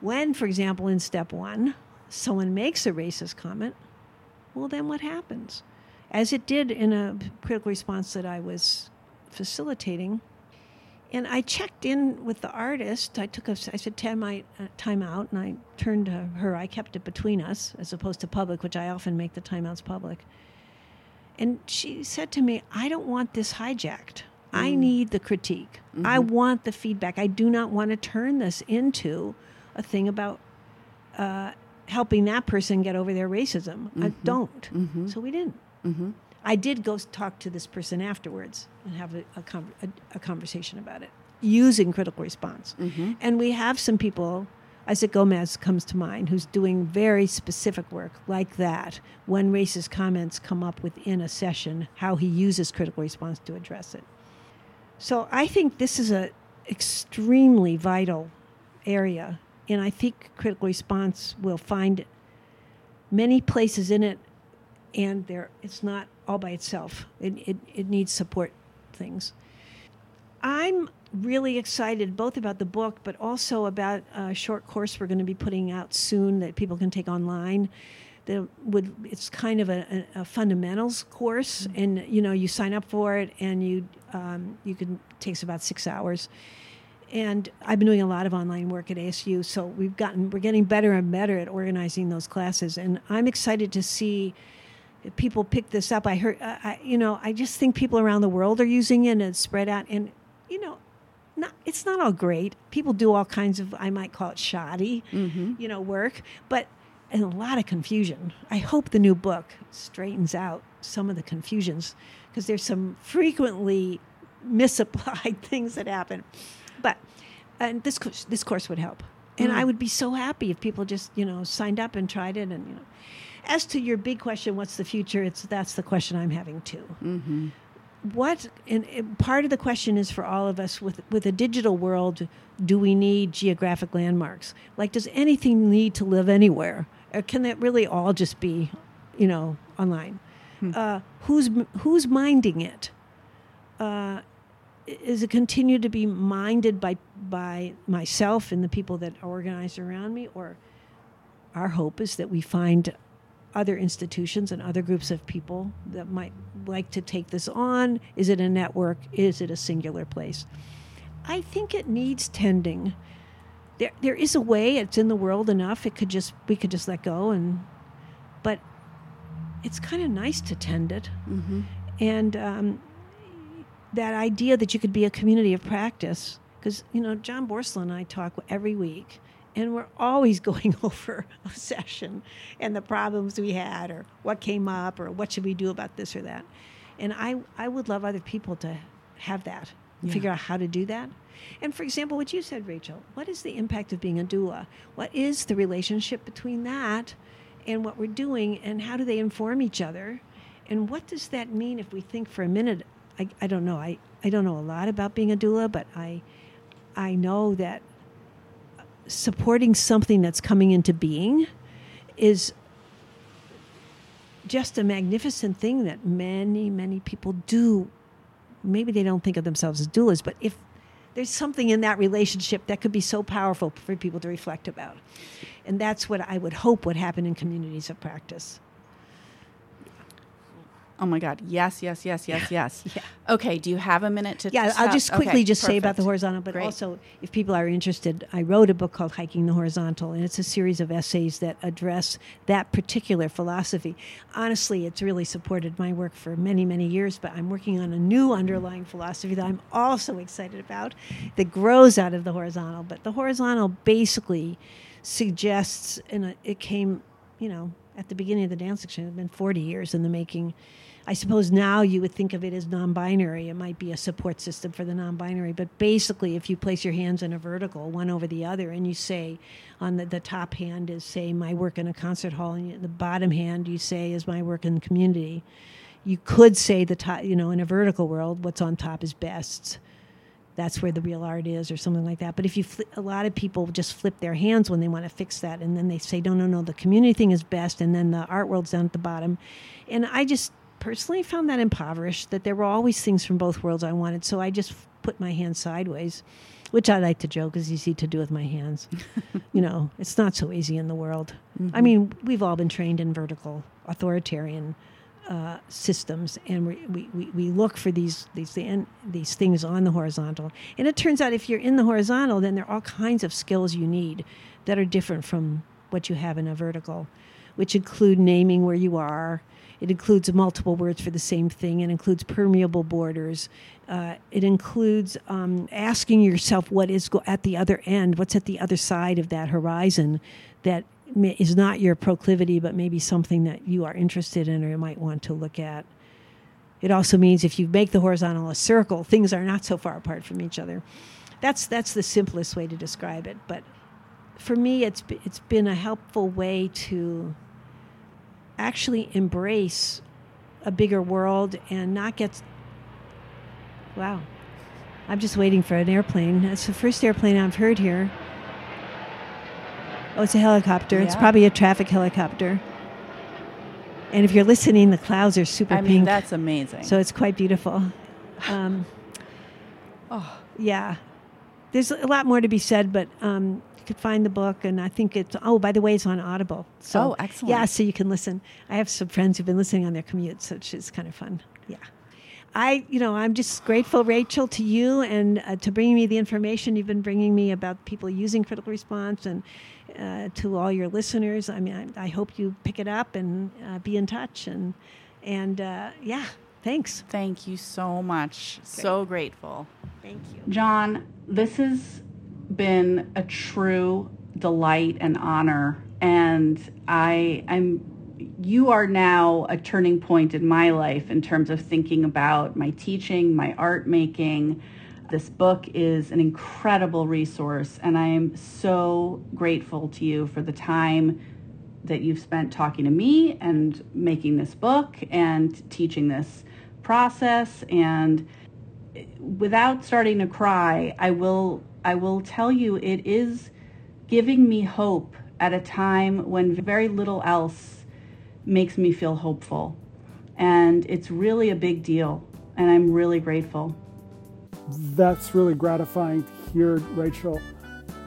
When, for example, in step one, someone makes a racist comment, well, then what happens? As it did in a critical response that I was facilitating, and I checked in with the artist. I took a, I said, time, my, uh, time out, and I turned to her. I kept it between us as opposed to public, which I often make the timeouts public. And she said to me, I don't want this hijacked. I mm. need the critique. Mm-hmm. I want the feedback. I do not want to turn this into a thing about uh, helping that person get over their racism. I mm-hmm. don't. Mm-hmm. So we didn't. Mm-hmm. I did go talk to this person afterwards and have a, a, con- a, a conversation about it using critical response. And we have some people, Isaac Gomez comes to mind, who's doing very specific work like that when racist comments come up within a session, how he uses critical response to address it. So I think this is an extremely vital area, and I think critical response will find many places in it, and there it's not all by itself. It, it, it needs support things. I'm really excited both about the book, but also about a short course we're going to be putting out soon that people can take online. That would it's kind of a, a, fundamentals course, and you know you sign up for it, and you um, you can it takes about six hours. And I've been doing a lot of online work at ASU, so we've gotten we're getting better and better at organizing those classes, and I'm excited to see if people pick this up. I heard, uh, I, you know, I just think people around the world are using it and it's spread out. And you know, not it's not all great. People do all kinds of I might call it shoddy, you know, work, but and a lot of confusion. I hope the new book straightens out some of the confusions because there's some frequently misapplied things that happen. But and this course, this course would help. And I mm. would be so happy if people just, you know, signed up and tried it and you know. As to your big question, what's the future? It's that's the question I'm having too. Mm-hmm. What and, and part of the question is for all of us with with a digital world, do we need geographic landmarks? Like, does anything need to live anywhere, or can that really all just be, you know, online? Hmm. Uh, who's who's minding it? Uh, is it continue to be minded by by myself and the people that are organized around me, or our hope is that we find other institutions and other groups of people that might like to take this on? Is it a network? Is it a singular place? I think it needs tending. There, there is a way. It's in the world enough. It could just we could just let go and, but it's kind of nice to tend it, and um, that idea that you could be a community of practice. Because you know, John Borstel and I talk every week, and we're always going over a session and the problems we had, or what came up, or what should we do about this or that. And I, I would love other people to have that, figure out how to do that. And for example, what you said, Rachel, what is the impact of being a doula? What is the relationship between that and what we're doing, and how do they inform each other? And what does that mean if we think for a minute? I, I don't know. I, I don't know a lot about being a doula, but I, I know that supporting something that's coming into being is just a magnificent thing that many, many people do. Maybe they don't think of themselves as doulas, but if there's something in that relationship that could be so powerful for people to reflect about. And that's what I would hope would happen in communities of practice. Oh my God. Yes, yes, yes, yes, yes. yeah. Okay. Do you have a minute to? Yeah, I'll just quickly Okay, just say about the horizontal, but Great. also if people are interested, I wrote a book called Hiking the Horizontal, and it's a series of essays that address that particular philosophy. Honestly, it's really supported my work for many, many years, but I'm working on a new underlying philosophy that I'm also excited about that grows out of the horizontal. But the horizontal basically suggests, and it- it came, you know, at the beginning of the dance section, it's been 40 years in the making. I suppose now you would think of it as non binary. It might be a support system for the non binary. But basically, if you place your hands in a vertical, one over the other, and you say on the, the top hand is, say, my work in a concert hall, and the bottom hand you say is my work in the community, you could say the top, you know, in a vertical world, what's on top is best. That's where the real art is, or something like that. But if you, fli a lot of people just flip their hands when they want to fix that, and then they say, no, no, no, the community thing is best, and then the art world's down at the bottom. And I just personally found that impoverished, that there were always things from both worlds I wanted. So I just put my hands sideways, which I like to joke is easy to do with my hands. you know, it's not so easy in the world. I mean, we've all been trained in vertical authoritarian uh, systems, and we, we, we, look for these these the- these things on the horizontal. And it turns out if you're in the horizontal, then there are all kinds of skills you need that are different from what you have in a vertical, which include naming where you are. It includes multiple words for the same thing. It includes permeable borders. Uh, it includes um, asking yourself what is go- at the other end, what's at the other side of that horizon that is not your proclivity, but maybe something that you are interested in or you might want to look at. It also means if you make the horizontal a circle, things are not so far apart from each other. That's that's the simplest way to describe it. But for me, it's it's been a helpful way to actually embrace a bigger world and not get. Wow, I'm just waiting for an airplane. That's the first airplane I've heard here. Oh, it's a helicopter. Yeah. It's probably a traffic helicopter. And if you're listening, the clouds are super I pink. mean, that's amazing. So it's quite beautiful. Um, oh, yeah. There's a lot more to be said, but um, you could find the book, and I think it's, oh, by the way, it's on Audible. So, Oh, excellent. Yeah, so you can listen. I have some friends who've been listening on their commutes, which is kind of fun. Yeah. I, you know, I'm just grateful, Rachel, to you and uh, to bringing me the information you've been bringing me about people using critical response and uh, to all your listeners. I mean, I, I hope you pick it up and uh, be in touch. And, and uh, yeah, thanks. thank you so much. So grateful. Thank you. John, this has been a true delight and honor. And I, I'm, you are now a turning point in my life in terms of thinking about my teaching, my art making. This book is an incredible resource, and I am so grateful to you for the time that you've spent talking to me and making this book and teaching this process and without starting to cry, I will I will tell you it is giving me hope at a time when very little else makes me feel hopeful. And it's really a big deal and I'm really grateful. That's really gratifying to hear, Rachel.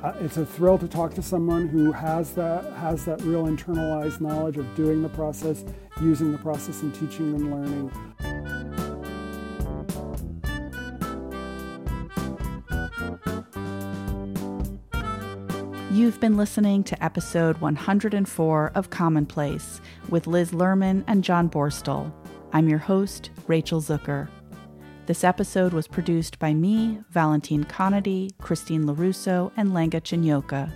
Uh, it's a thrill to talk to someone who has that has that real internalized knowledge of doing the process, using the process, and teaching and learning. You've been listening to episode 104 of Commonplace with Liz Lerman and John Borstel. I'm your host, Rachel Zucker. This episode was produced by me, Valentine Conady, Christine LaRusso, and Lenga Chinyoka.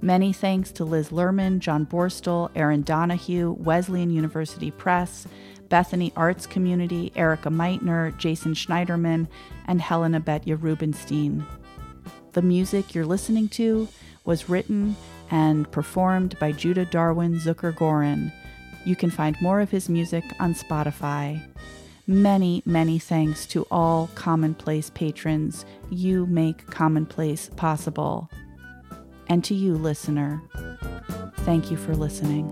Many thanks to Liz Lerman, John Borstel, Aaron Donahue, Wesleyan University Press, Bethany Arts Community, Erika Meitner, Jason Schneiderman, and Helena Betya Rubinstein. The music you're listening to was written and performed by Judah Darwin Zucker Gorin. You can find more of his music on Spotify. Many, many thanks to all Commonplace patrons. You make Commonplace possible. And to you, listener, thank you for listening.